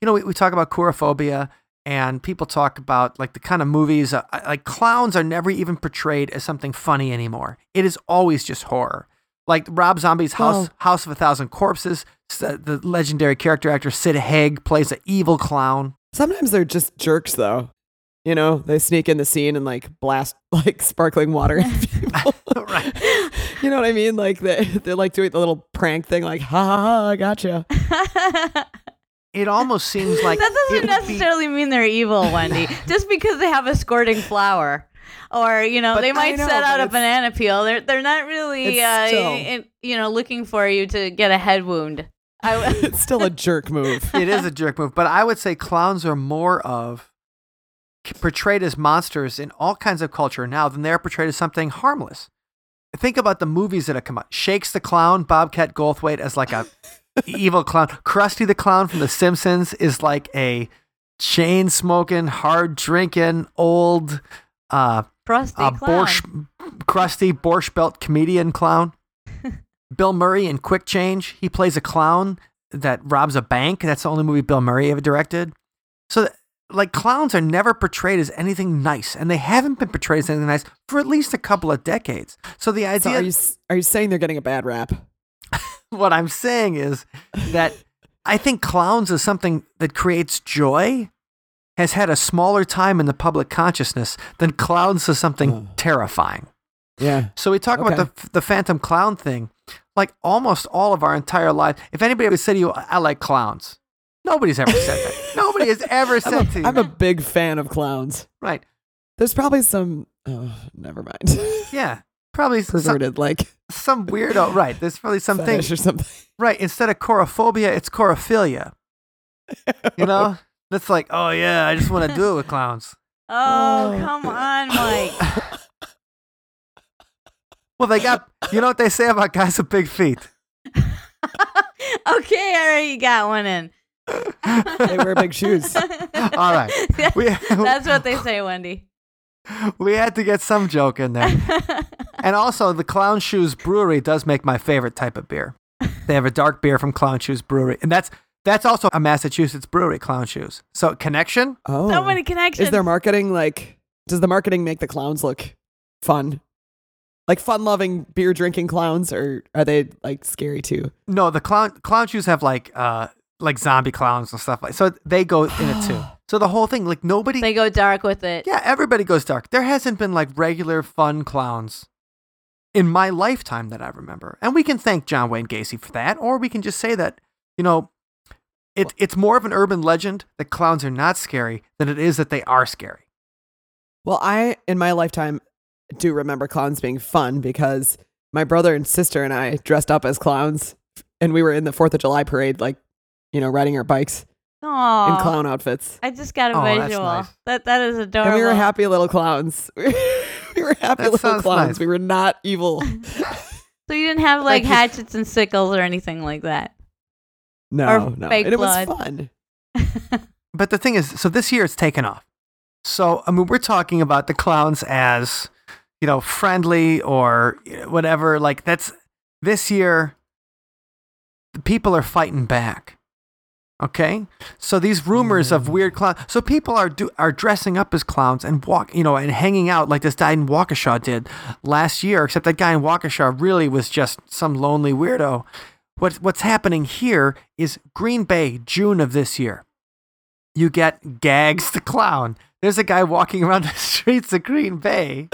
you know we, we talk about coulrophobia and people talk about like the kind of movies uh, like clowns are never even portrayed as something funny anymore. It is always just horror. Like Rob Zombie's House Well- House of a Thousand Corpses, uh, the legendary character actor Sid Haig plays an evil clown. sometimes they're just jerks though you know they sneak in the scene and like blast [LAUGHS] like sparkling water at [LAUGHS] people [LAUGHS] right. you know what I mean? Like they they're like doing the little prank thing, like ha ha ha, I gotcha. That It almost seems like [LAUGHS] that doesn't it would be- necessarily mean they're evil, Wendy. [LAUGHS] Just because they have a squirting flower. Or you know But they might know, set out a it's- banana peel. They're they're not really uh, still- in- you know looking for you to get a head wound. I, w- [LAUGHS] It's still a jerk move. it is a jerk move, but I would say clowns are more of portrayed as monsters in all kinds of culture now than they're portrayed as something harmless. Think about the movies that have come out. Shakes the Clown, Bobcat Goldthwait as like a evil clown. Krusty the Clown from The Simpsons is like a chain smoking, hard drinking, old uh, crusty uh, clown. borscht, crusty borscht belt comedian clown. [LAUGHS] Bill Murray in Quick Change, he plays a clown that robs a bank. That's the only movie Bill Murray ever directed. So, th- like, clowns are never portrayed as anything nice, and they haven't been portrayed as anything nice for at least a couple of decades. So, the So idea, are you s- are you saying they're getting a bad rap? What I'm saying is that I think clowns is something that creates joy. Has had a smaller time in the public consciousness than clowns is something Oh. terrifying. Yeah. So we talk about the the phantom clown thing. Like almost all of our entire life, if anybody ever said to you, "I like clowns," nobody's ever said that. [LAUGHS] Nobody has ever I'm said to you, I'm a big fan of clowns. right? There's probably some. Oh, never mind. [LAUGHS] Yeah, probably some, like some weirdo. Right. There's probably [LAUGHS] something. fetish or something. Right. Instead of coulrophobia, it's coulrophilia. You know? [LAUGHS] That's like, oh yeah, I just want to do it with [LAUGHS] clowns. Oh, Oh. come on, Mike. Well, they got. You know what they say about guys with big feet? okay, I already got one in. They wear big shoes. All right. We That's what they say, Wendy. We had to get some joke in there. [LAUGHS] And also, the Clown Shoes Brewery does make my favorite type of beer. They have a dark beer from Clown Shoes Brewery, and that's that's also a Massachusetts brewery, Clown Shoes. So connection. Oh, so many connections. is their marketing like? Does the marketing make the clowns look fun? Like fun-loving beer drinking clowns, or are they like scary too? No, the clown Clown Shoes have like uh like zombie clowns and stuff like. So they go in it too. [GASPS] So the whole thing, like nobody. they go dark with it. yeah, everybody goes dark. There hasn't been like regular fun clowns in my lifetime that I remember, and we can thank John Wayne Gacy for that, or we can just say that you know. It, it's more of an urban legend that clowns are not scary than it is that they are scary. Well, I in my lifetime do remember clowns being fun because my brother and sister and I dressed up as clowns, and we were in the Fourth of July parade, like you know, riding our bikes Aw. in clown outfits, I just got a that's visual. nice. That that is adorable. and we were happy little clowns. [LAUGHS] we were happy That little sounds clowns. nice. We were not evil. [LAUGHS] [LAUGHS] So you didn't have like Like hatchets and sickles or anything like that. No, Or no, fake and it blood. was fun. But the thing is, so this year it's taken off. So I mean, we're talking about the clowns as you know friendly or you know, whatever. Like that's this year. The people are fighting back. Okay, so these rumors of mm. weird clowns. So people are do, are dressing up as clowns and walk, you know, and hanging out like this guy in Waukesha did last year. Except that guy in Waukesha really was just some lonely weirdo. What what's happening here is Green Bay, June of this year you get Gags the clown. There's a guy walking around [LAUGHS] the streets of Green Bay,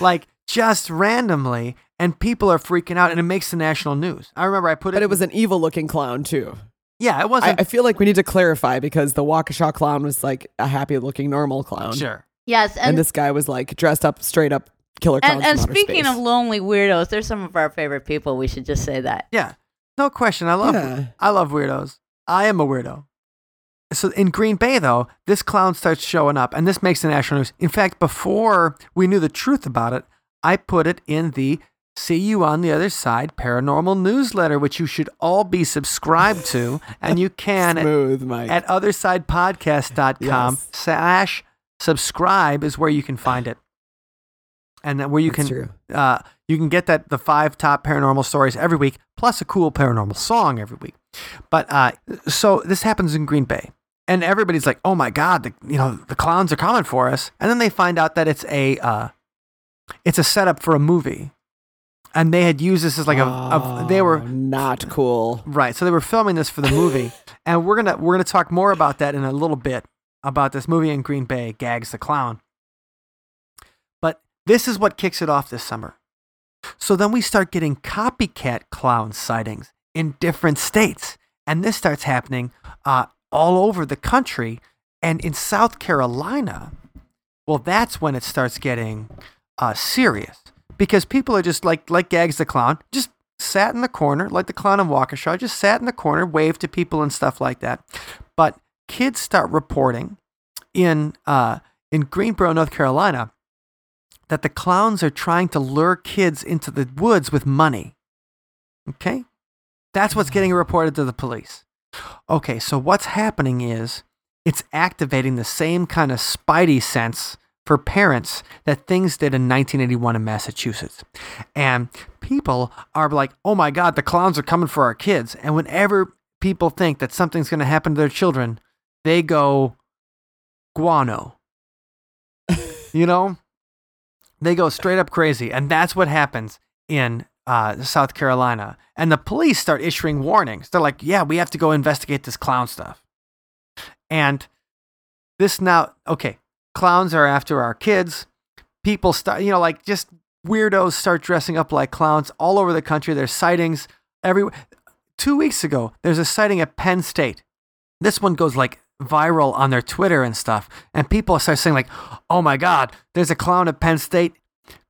like just randomly, and people are freaking out, and it makes the national news. I remember I put it. But it was an evil looking clown too. Yeah, it I, wasn't I feel like we need to clarify because the Waukesha clown was like a happy looking normal clown. sure. yes, And, and this guy was like dressed up straight up killer clowns. and, and speaking space. of lonely weirdos, they're some of our favorite people. We should just say that. Yeah, no question. I love Yeah. I love weirdos. I am a weirdo. So in Green Bay, though, this clown starts showing up, and this makes the national news. In fact, before we knew the truth about it, I put it in the See You on the Other Side paranormal newsletter, which you should all be subscribed to, and you can at, smooth, Mike. at othersidepodcast.com Yes. slash subscribe is where you can find it. And then where you That's can uh, you can get that the five top paranormal stories every week, plus a cool paranormal song every week. But uh, so this happens in Green Bay, and everybody's like, "Oh my God, the, you know the clowns are coming for us!" And then they find out that it's a uh, it's a setup for a movie, and they had used this as like a, a they were Oh, not cool. Right. So they were filming this for the movie, [LAUGHS] and we're gonna we're gonna talk more about that in a little bit about this movie in Green Bay, Gags the Clown. But this is what kicks it off this summer. So then we start getting copycat clown sightings in different states, and this starts happening uh, all over the country. And in South Carolina, well, that's when it starts getting uh, serious because people are just like like Gags the Clown, just sat in the corner like the clown in Waukesha, just sat in the corner, waved to people and stuff like that. But kids start reporting in uh, in Greensboro, North Carolina, that the clowns are trying to lure kids into the woods with money. Okay, that's what's getting reported to the police. Okay, so what's happening is it's activating the same kind of spidey sense for parents that things did in 1981 in Massachusetts. And people are like, oh my God, the clowns are coming for our kids. And whenever people think that something's going to happen to their children, they go guano. [LAUGHS] you know? They go straight up crazy. And that's what happens in uh, South Carolina. And the police start issuing warnings. They're like, yeah, we have to go investigate this clown stuff. And this now, okay, clowns are after our kids. People start, you know, like just weirdos start dressing up like clowns all over the country. There's sightings every. Two weeks ago, there's a sighting at Penn State. This one goes like viral on their Twitter and stuff, and people start saying like, "Oh my God, there's a clown at Penn State."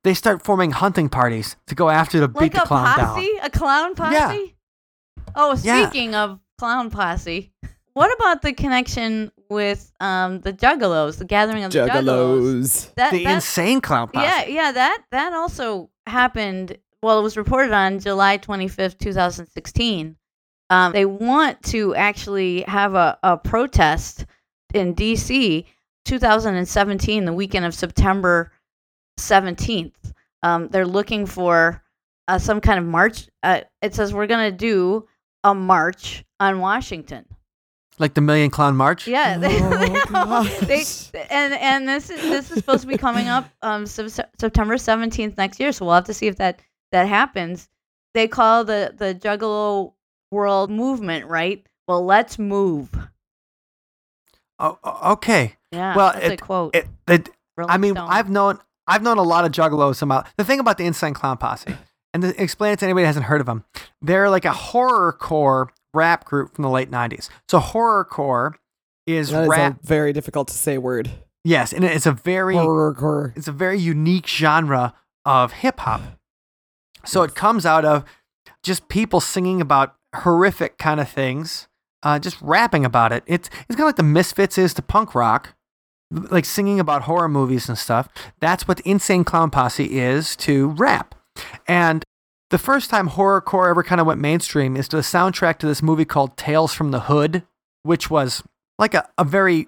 They start forming hunting parties to go after to beat like the a clown posse, down. a clown posse. Yeah. Oh, Yeah. speaking of clown posse, what about the connection with um the Juggalos, the gathering of the Juggalos? Juggalos. That, The that- insane clown posse. yeah, yeah, that that also happened. Well, it was reported on July twenty fifth, two thousand sixteen. Um, they want to actually have a, a protest in D.C. 2017, the weekend of September 17th. Um, they're looking for uh, some kind of march. Uh, it says we're going to do a march on Washington. Like the Million Clown March. Yeah, they, Oh, [LAUGHS] they, gosh. and and this is this is supposed to be coming up um Sep- September seventeenth next year. So we'll have to see if that that happens. They call the the Juggalo World Movement, right? Well, let's move. Oh, oh, okay. Yeah, Well, that's a quote. It, it, Rolling I mean, Stone. I've known I've known a lot of juggalos. About the thing about the Insane Clown Posse, and to explain it to anybody who hasn't heard of them, they're like a horrorcore rap group from the late '90s. So horrorcore is That is rap. a very difficult to say word. yes, and it's a very Horrorcore. it's a very unique genre of hip hop. [SIGHS] So it comes out of just people singing about horrific kind of things, uh, just rapping about it. It's it's kind of like the Misfits is to punk rock, like singing about horror movies and stuff. That's what the Insane Clown Posse is to rap. And the first time horrorcore ever kind of went mainstream is to the soundtrack to this movie called Tales from the Hood, which was like a, a very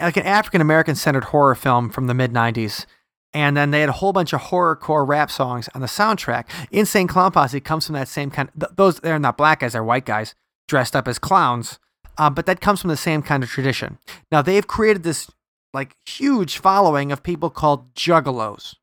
like an African American centered horror film from the mid 90s. And then they had a whole bunch of horrorcore rap songs on the soundtrack. Insane Clown Posse comes from that same kind. Th- those they're not black guys; they're white guys dressed up as clowns. Uh, but that comes from the same kind of tradition. Now they've created this like huge following of people called juggalos.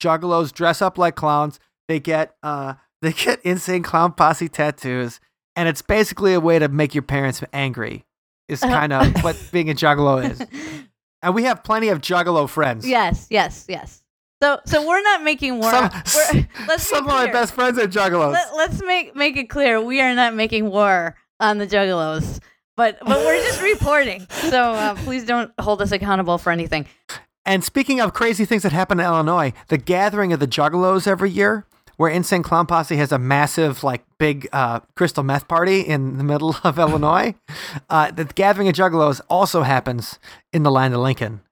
Juggalos dress up like clowns. They get uh, [LAUGHS] they get Insane Clown Posse tattoos, and it's basically a way to make your parents angry. Is kind of [LAUGHS] what being a juggalo is. [LAUGHS] And we have plenty of juggalo friends. yes, yes, yes. So so we're not making war. Some, we're, let's some of my best friends are juggalos. Let, let's make make it clear we are not making war on the Juggalos, but but we're just reporting. So uh, please don't hold us accountable for anything. And speaking of crazy things that happen in Illinois, the gathering of the Juggalos every year, where Insane Clown Posse has a massive, like, big uh, crystal meth party in the middle [LAUGHS] of Illinois, uh, the gathering of Juggalos also happens in the land of Lincoln.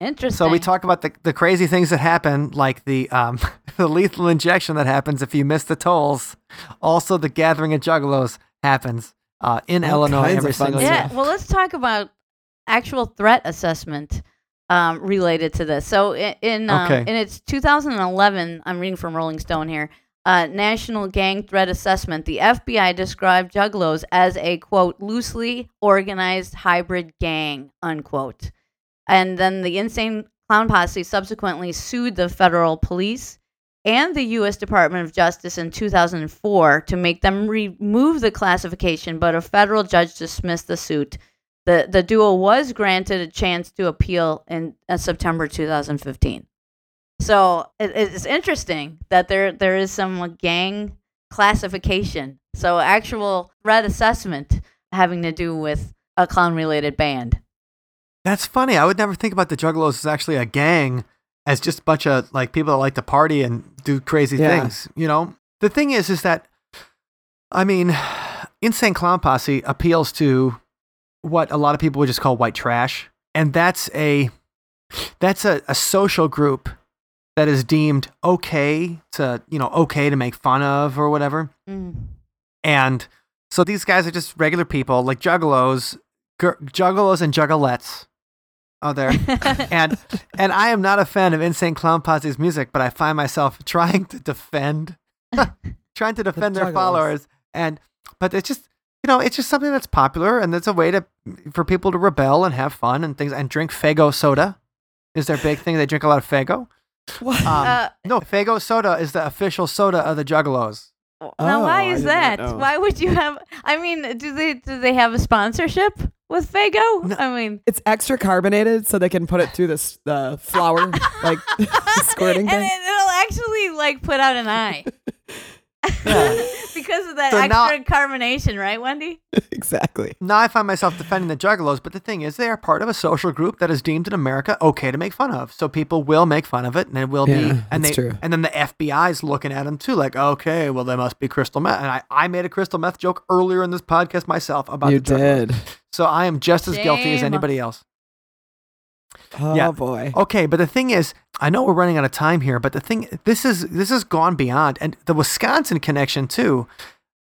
Interesting. So we talk about the, the crazy things that happen, like the um, [LAUGHS] the lethal injection that happens if you miss the tolls. Also, the gathering of Juggalos happens uh, in All Illinois every single year. Yeah, well, let's talk about actual threat assessment um, related to this. So in in, um, Okay. in its 2011, I'm reading from Rolling Stone here. Uh, National Gang Threat Assessment. The FBI described Juggalos as a quote loosely organized hybrid gang unquote, and then the Insane Clown Posse subsequently sued the federal police and the U.S. Department of Justice in 2004 to make them remove the classification, but a federal judge dismissed the suit. The, the duo was granted a chance to appeal in uh, September 2015. So it, it's interesting that there there is some gang classification. So actual threat assessment having to do with a clown related band. That's funny. I would never think about the Juggalos as actually a gang, as just a bunch of like people that like to party and do crazy Yeah. things. You know, the thing is, is that, I mean, [SIGHS] Insane Clown Posse appeals to what a lot of people would just call white trash, and that's a that's a, a social group that is deemed okay to you know okay to make fun of or whatever. Mm. And so these guys are just regular people, like juggalos, gr- juggalos and juggalettes out there. [LAUGHS] and and I am not a fan of Insane Clown Posse's music, but I find myself [LAUGHS] trying to defend, [LAUGHS] trying to defend their followers. And but it's just you know it's just something that's popular, and it's a way to for people to rebel and have fun and things and drink Faygo soda. Is their big thing? They drink a lot of Faygo. What? Um, Uh, no, Faygo soda is the official soda of the Juggalos. now, Oh, why is that? Why would you have? I mean, do they do they have a sponsorship with Faygo? No. I mean, it's extra carbonated so they can put it through this the flower [LAUGHS] like [LAUGHS] squirting and thing. it, it'll actually like put out an eye. [LAUGHS] [LAUGHS] because of that So now- extra carbonation, right, Wendy? [LAUGHS] exactly. Now I find myself defending the Juggalos, but the thing is, they are part of a social group that is deemed in America okay to make fun of. So people will make fun of it, and it will Yeah, be, and they, that's true. and then the FBI's looking at them too, like, okay, well they must be crystal meth. And I, I made a crystal meth joke earlier in this podcast myself about you the Juggalos. did. So I am just as guilty as Shame. anybody else. Oh Yeah. boy. Okay, but the thing is, I know we're running out of time here, but the thing this is this has gone beyond and the Wisconsin connection too.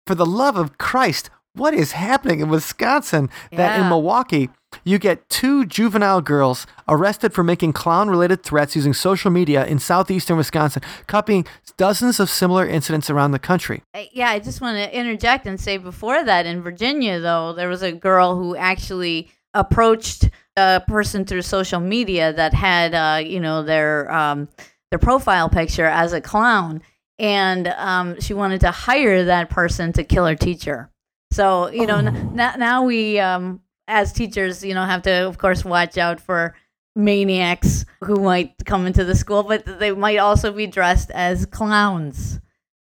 For the love of Christ, what is happening in Wisconsin that in Milwaukee you get two juvenile girls arrested for making clown related threats using social media in southeastern Wisconsin, copying dozens of similar incidents around the country. Uh, Yeah, I just want to interject and say before that in Virginia, though, there was a girl who actually approached a person through social media that had, uh, you know, their um, their profile picture as a clown, and um, she wanted to hire that person to kill her teacher. So you know, n- now now we um, as teachers, you know, have to of course watch out for maniacs who might come into the school, but they might also be dressed as clowns.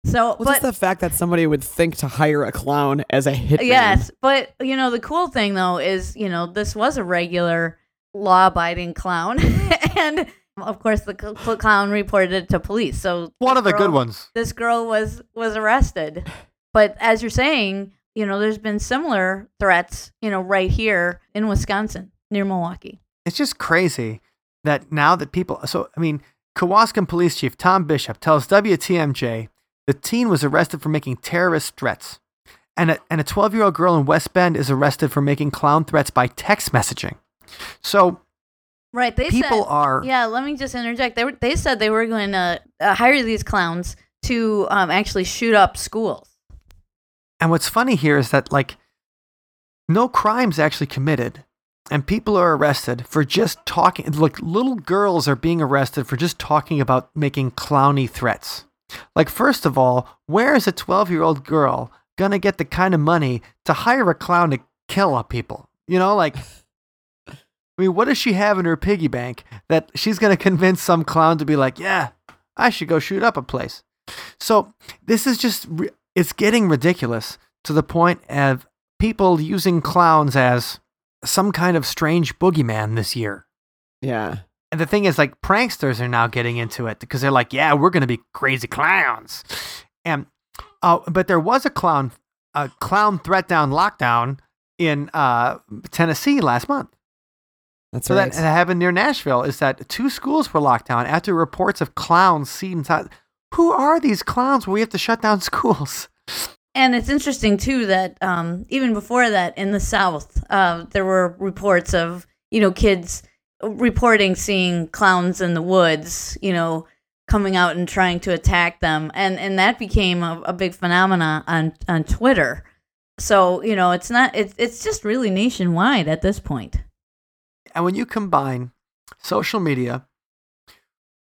So, Well, but just the fact that somebody would think to hire a clown as a hitman. Yes, but you know the cool thing though is you know this was a regular law-abiding clown, [LAUGHS] and of course the cl- clown reported it to police. So One of the girl- good ones. This girl was was arrested, but as you're saying, you know there's been similar threats, you know, right here in Wisconsin near Milwaukee. It's just crazy that now that people. So, I mean, Kewaskum Police Chief Tom Bishop tells WTMJ the teen was arrested for making terrorist threats. And a, and a 12 year old girl in West Bend is arrested for making clown threats by text messaging. So, Right? They people said, are. Yeah, let me just interject. They were they said they were going to uh, hire these clowns to um, actually shoot up schools. And what's funny here is that, like, no crimes actually committed, and people are arrested for just talking. Like, little girls are being arrested for just talking about making clowny threats. Like, first of all, where is a 12 year old girl gonna get the kind of money to hire a clown to kill up people? You know, like, I mean, what does she have in her piggy bank that she's gonna convince some clown to be like, yeah, I should go shoot up a place? So, this is just, it's getting ridiculous to the point of people using clowns as some kind of strange boogeyman this year. Yeah. And the thing is, like, pranksters are now getting into it because they're like, yeah, we're going to be crazy clowns. And, uh, but there was a clown, a clown threat down lockdown in uh, Tennessee last month. That's So right. that, that happened near Nashville is that two schools were locked down after reports of clowns seen inside. Who are these clowns where we have to shut down [LAUGHS] schools? And it's interesting too that um, even before that, in the South, uh, there were reports of you know kids reporting seeing clowns in the woods, you know, coming out and trying to attack them, and and that became a, a big phenomena on on Twitter. So you know, it's not it's it's just really nationwide at this point. And when you combine social media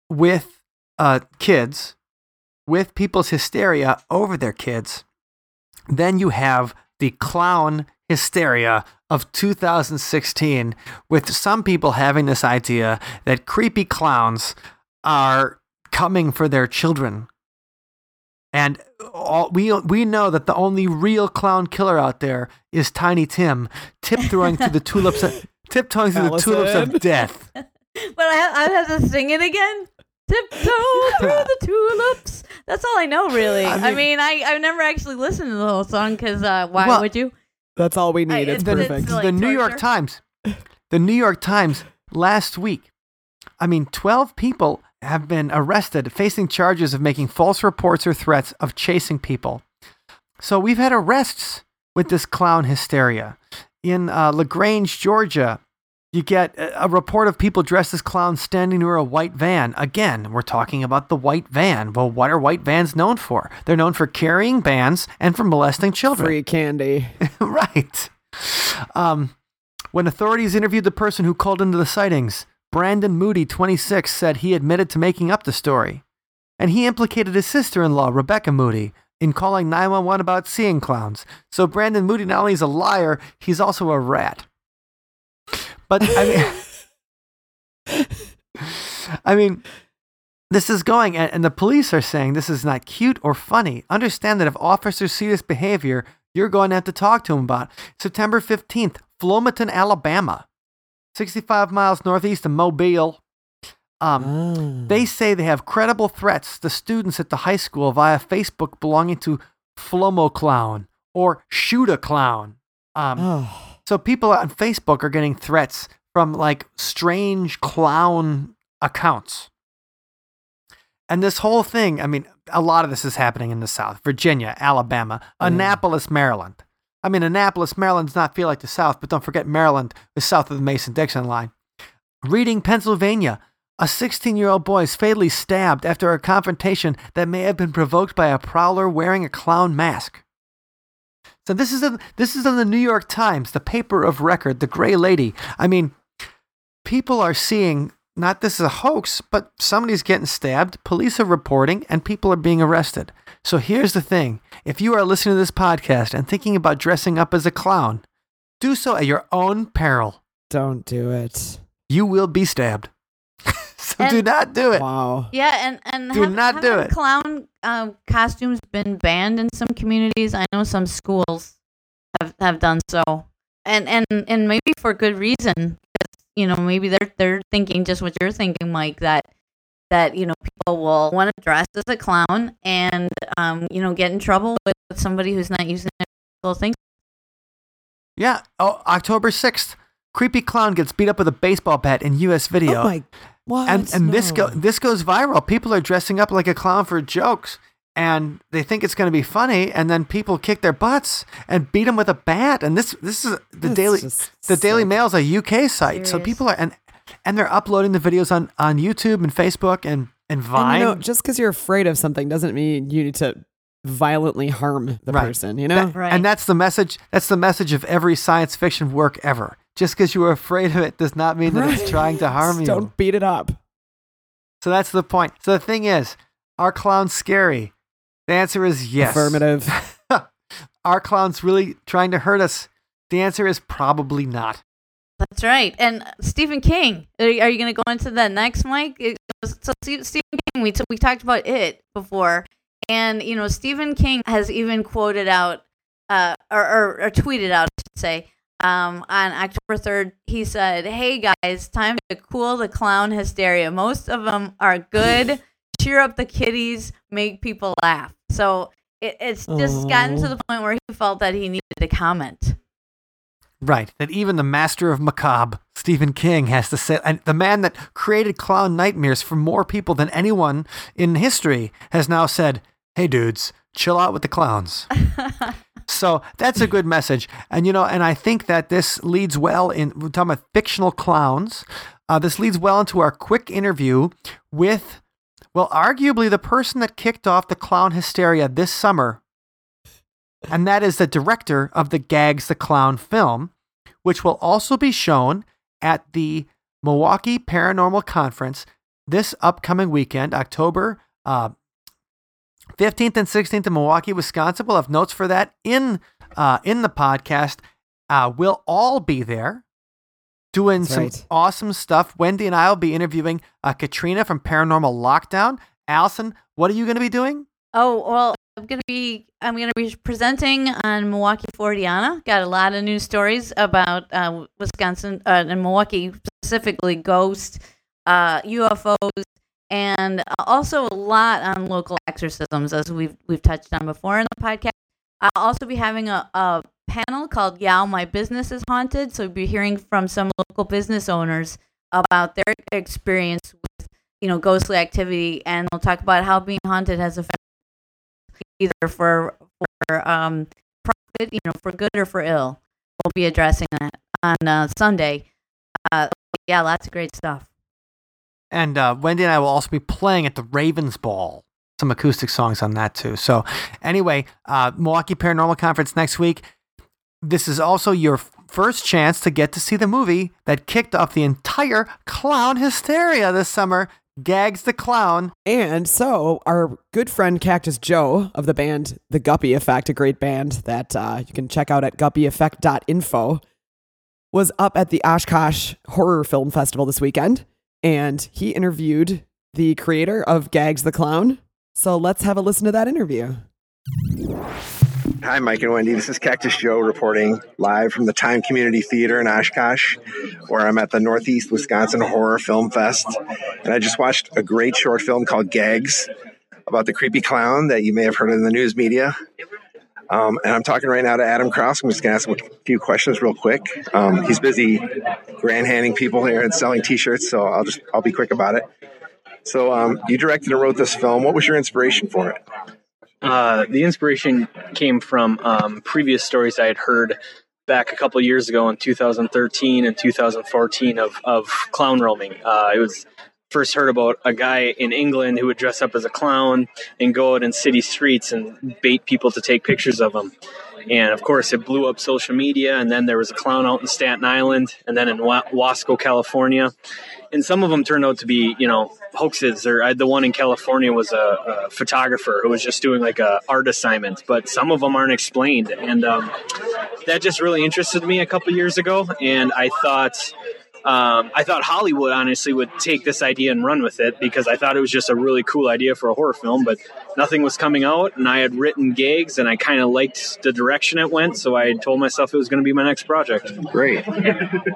with uh, kids, with people's hysteria over their kids, then you have the clown hysteria of 2016, with some people having this idea that creepy clowns are coming for their children. And all, we we know that the only real clown killer out there is Tiny Tim, tiptoeing through the [LAUGHS] tulips, tiptoeing through the tulips of death. [LAUGHS] But I have, I have to sing it again. Tiptoe [LAUGHS] through the tulips. That's all I know, really. I I mean- mean, I, I've never actually listened to the whole song because uh, why Well- would you? That's all we need. I- it's it's- it's perfect. like the New York? Times, the New York Times last week. I mean, 12 people have been arrested facing charges of making false reports or threats of chasing people. So we've had arrests with this clown hysteria. In uh, LaGrange, Georgia, you get a report of people dressed as clowns standing near a white van. Again, we're talking about the white van. Well, what are white vans known for? They're known for carrying bands and for molesting children. Free candy. [LAUGHS] right. Um, when authorities interviewed the person who called into the sightings, Brandon Moody, 26, said he admitted to making up the story. And he implicated his sister in law, Rebecca Moody, in calling 911 about seeing clowns. So Brandon Moody not only is a liar, he's also a rat. But I mean, I mean, this is going, and, and the police are saying this is not cute or funny. Understand that if officers see this behavior, you're going to have to talk to them about. it. September 15th, Flomaton, Alabama, 65 miles northeast of Mobile. Um, Ah. they say they have credible threats to students at the high school via Facebook belonging to Flomo Clown or Shoot a Clown. Um, Oh. So people on Facebook are getting threats from like strange clown accounts. And this whole thing, I mean, a lot of this is happening in the South Virginia, Alabama, Yeah. Annapolis, Maryland. I mean, Annapolis, Maryland does not feel like the South, but don't forget Maryland is south of the Mason Dixon line. Reading, Pennsylvania, a 16 year old boy is fatally stabbed after a confrontation that may have been provoked by a prowler wearing a clown mask. So this is in, this is in the New York Times, the paper of record, the Gray Lady. I mean, people are seeing not this is a hoax, but somebody's getting stabbed. Police are reporting, and people are being arrested. So here's the thing: if you are listening to this podcast and thinking about dressing up as a clown, do so at your own peril. Don't do it. You will be stabbed. [LAUGHS] so do not do it. Wow. Yeah, and and Do have, not do haven't it. Clown um, costumes been banned in some communities. I know some schools have have done so, and and and maybe for good reason. You know, maybe they're they're thinking just what you're thinking, Mike. That that you know people will want to dress as a clown and um you know get in trouble with, with somebody who's not using their little things. Yeah. Oh, October sixth, creepy clown gets beat up with a baseball bat in U.S. video. Oh my. What? and and this go this goes viral. People are dressing up like a clown for jokes, and they think it's going to be funny, and then people kick their butts and beat them with a bat. And this this is the That's daily just the Daily sick. Mail's a UK site, so people are and and they're uploading the videos on on YouTube and Facebook and and Vine. And you know, just because you're afraid of something doesn't mean you need to violently harm the Right. person. You know. That- Right. And that's the message. That's the message of every science fiction work ever. Just because you are afraid of it does not mean that it's trying to harm you. [LAUGHS] Don't beat it up. So that's the point. So the thing is, are clowns scary? The answer is yes. Affirmative. [LAUGHS] are clowns really trying to hurt us? The answer is probably not. That's right. And uh, Stephen King, are, are you going to go into that next, Mike? It so Stephen King, we, t- we talked about it before. And, you know, Stephen King has even quoted out, uh, or, or, or tweeted out, I should say, um, on October 3rd, he said, Hey guys, time to cool the clown hysteria. Most of them are good. [LAUGHS] Cheer up the kiddies, make people laugh. So it, it's just gotten to the point where he felt that he needed to comment. Right. That even the master of macabre, Stephen King, has to say, and the man that created clown nightmares for more people than anyone in history has now said, hey, dudes, chill out with the clowns. [LAUGHS] so that's a good message. And, you know, and I think that this leads well in, we're talking about fictional clowns. Uh, this leads well into our quick interview with, well, arguably the person that kicked off the clown hysteria this summer and that is the director of the Gags the Clown film, which will also be shown at the Milwaukee Paranormal Conference this upcoming weekend, October uh, 15th and 16th in Milwaukee, Wisconsin. We'll have notes for that in uh, in the podcast. Uh, we'll all be there doing That's some right. awesome stuff. Wendy and I will be interviewing uh, Katrina from Paranormal Lockdown. Allison, what are you going to be doing? Oh well, I'm gonna be I'm gonna be presenting on Milwaukee Forteana. Got a lot of news stories about uh, Wisconsin uh, and Milwaukee specifically, ghosts, uh, UFOs, and also a lot on local exorcisms, as we've we've touched on before in the podcast. I'll also be having a, a panel called "Yow, My Business is Haunted." So we'll be hearing from some local business owners about their experience with you know ghostly activity, and they'll talk about how being haunted has affected either for for um profit, you know, for good or for ill. We'll be addressing that on uh, Sunday. Uh, yeah, lots of great stuff. And uh, Wendy and I will also be playing at the Ravens Ball. Some acoustic songs on that too. So, anyway, uh, Milwaukee Paranormal Conference next week. This is also your first chance to get to see the movie that kicked off the entire clown hysteria this summer Gags the Clown. And so, our good friend Cactus Joe of the band The Guppy Effect, a great band that uh, you can check out at guppyeffect.info, was up at the Oshkosh Horror Film Festival this weekend. And he interviewed the creator of Gags the Clown. So let's have a listen to that interview. Hi, Mike and Wendy. This is Cactus Joe reporting live from the Time Community Theater in Oshkosh, where I'm at the Northeast Wisconsin Horror Film Fest. And I just watched a great short film called Gags about the creepy clown that you may have heard in the news media. Um, and I'm talking right now to Adam Krause. I'm just going to ask him a few questions real quick. Um, he's busy grand handing people here and selling T-shirts, so I'll just I'll be quick about it. So um, you directed and wrote this film. What was your inspiration for it? Uh, the inspiration came from um, previous stories I had heard back a couple years ago in 2013 and 2014 of, of clown roaming. Uh, it was first heard about a guy in England who would dress up as a clown and go out in city streets and bait people to take pictures of him. And of course, it blew up social media. And then there was a clown out in Staten Island and then in Wasco, California. And some of them turned out to be, you know, hoaxes. Or the one in California was a, a photographer who was just doing like a art assignment. But some of them aren't explained. And um, that just really interested me a couple years ago. And I thought, um, I thought Hollywood honestly would take this idea and run with it because I thought it was just a really cool idea for a horror film, but nothing was coming out. And I had written gags and I kind of liked the direction it went. So I told myself it was going to be my next project. Great.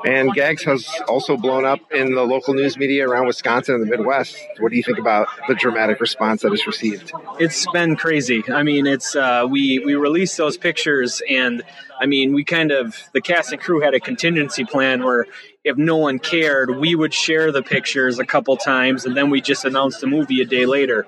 and Gags has also blown up in the local news media around Wisconsin and the Midwest. What do you think about the dramatic response that it's received? It's been crazy. I mean, it's, uh, we, we released those pictures and I mean, we kind of, the cast and crew had a contingency plan where if no one cared, we would share the pictures a couple times and then we just announced the movie a day later.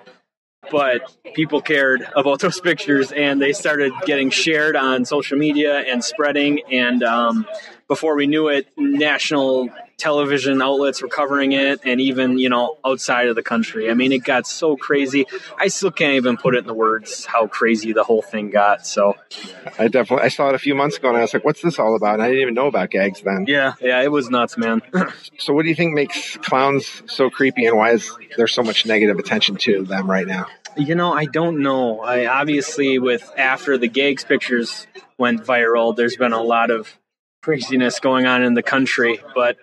But people cared about those pictures and they started getting shared on social media and spreading. And um, before we knew it, national television outlets were covering it and even you know outside of the country. I mean it got so crazy. I still can't even put it in the words how crazy the whole thing got so. I definitely i saw it a few months ago and i was like what's this all about? And i didn't even know about gags then. Yeah. Yeah it was nuts man. So what do you think makes clowns so creepy and why is there so much negative attention to them right now? You know i don't know. I obviously with after the gags pictures went viral there's been a lot of craziness going on in the country but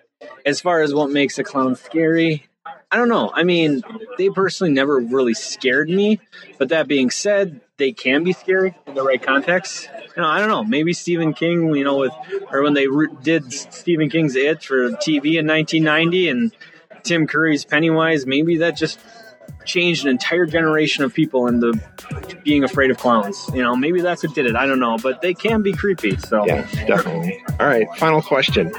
as far as what makes a clown scary, I don't know. I mean, they personally never really scared me. But that being said, they can be scary in the right context. You know, I don't know. Maybe Stephen King, you know, with or when they re- did Stephen King's It for TV in 1990 and Tim Curry's Pennywise, maybe that just changed an entire generation of people into being afraid of clowns. You know, maybe that's what did it. I don't know, but they can be creepy. So yeah, definitely. All right, final question.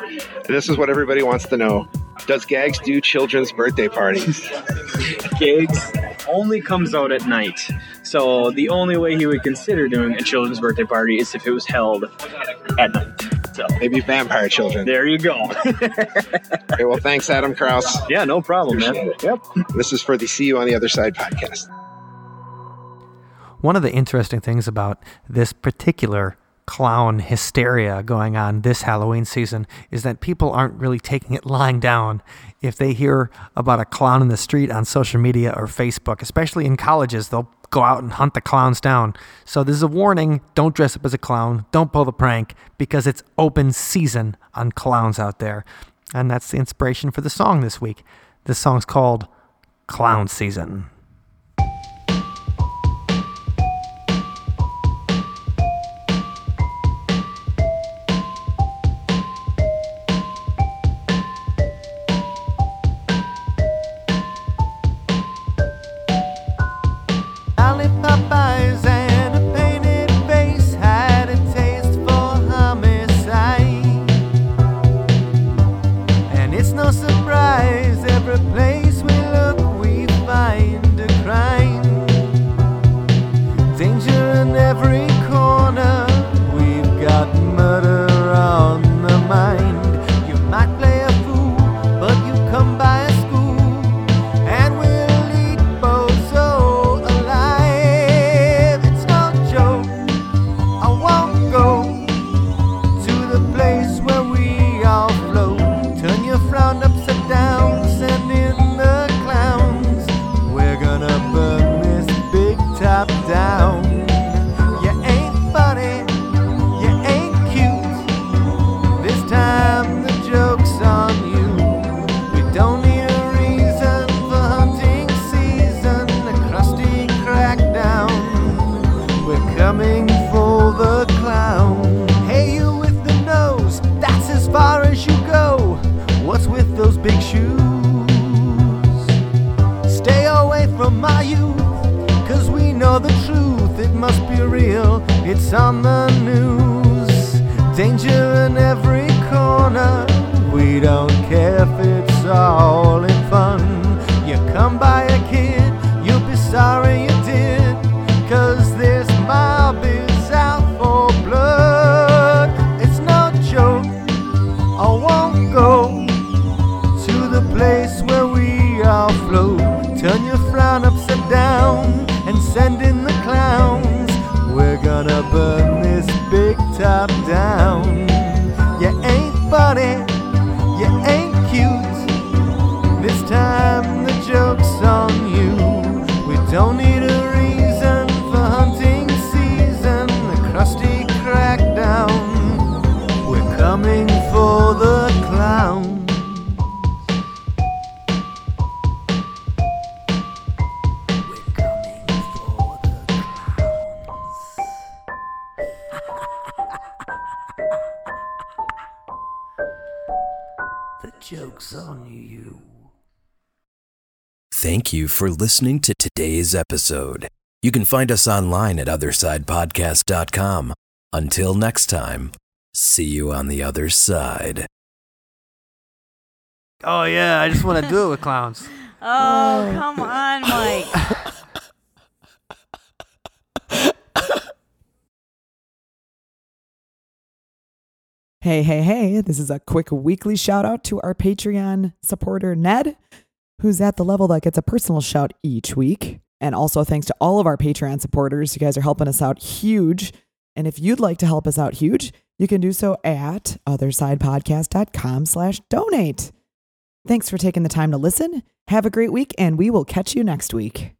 This is what everybody wants to know. Does Gags do children's birthday parties? [LAUGHS] Gags only comes out at night. So the only way he would consider doing a children's birthday party is if it was held at night. So maybe vampire children. There you go. [LAUGHS] okay, well, thanks, Adam Krause. Yeah, no problem, Appreciate man. It. Yep. This is for the See You on the Other Side podcast. One of the interesting things about this particular clown hysteria going on this Halloween season is that people aren't really taking it lying down if they hear about a clown in the street on social media or Facebook, especially in colleges. They'll go out and hunt the clowns down. So this is a warning don't dress up as a clown, don't pull the prank, because it's open season on clowns out there. And that's the inspiration for the song this week. This song's called Clown Season. The news. Danger in every corner. We don't care if it's all in fun. You come by a kid, you'll be sorry you for listening to today's episode. You can find us online at othersidepodcast.com. Until next time, see you on the other side. Oh yeah, I just want to do it with clowns. [LAUGHS] Oh, come on, [LAUGHS] Mike. Hey, hey, hey, this is a quick weekly shout out to our Patreon supporter, Ned, who's at the level that gets a personal shout each week. And also thanks to all of our Patreon supporters. You guys are helping us out huge. And if you'd like to help us out huge, you can do so at othersidepodcast.com slash donate. Thanks for taking the time to listen. Have a great week, and we will catch you next week.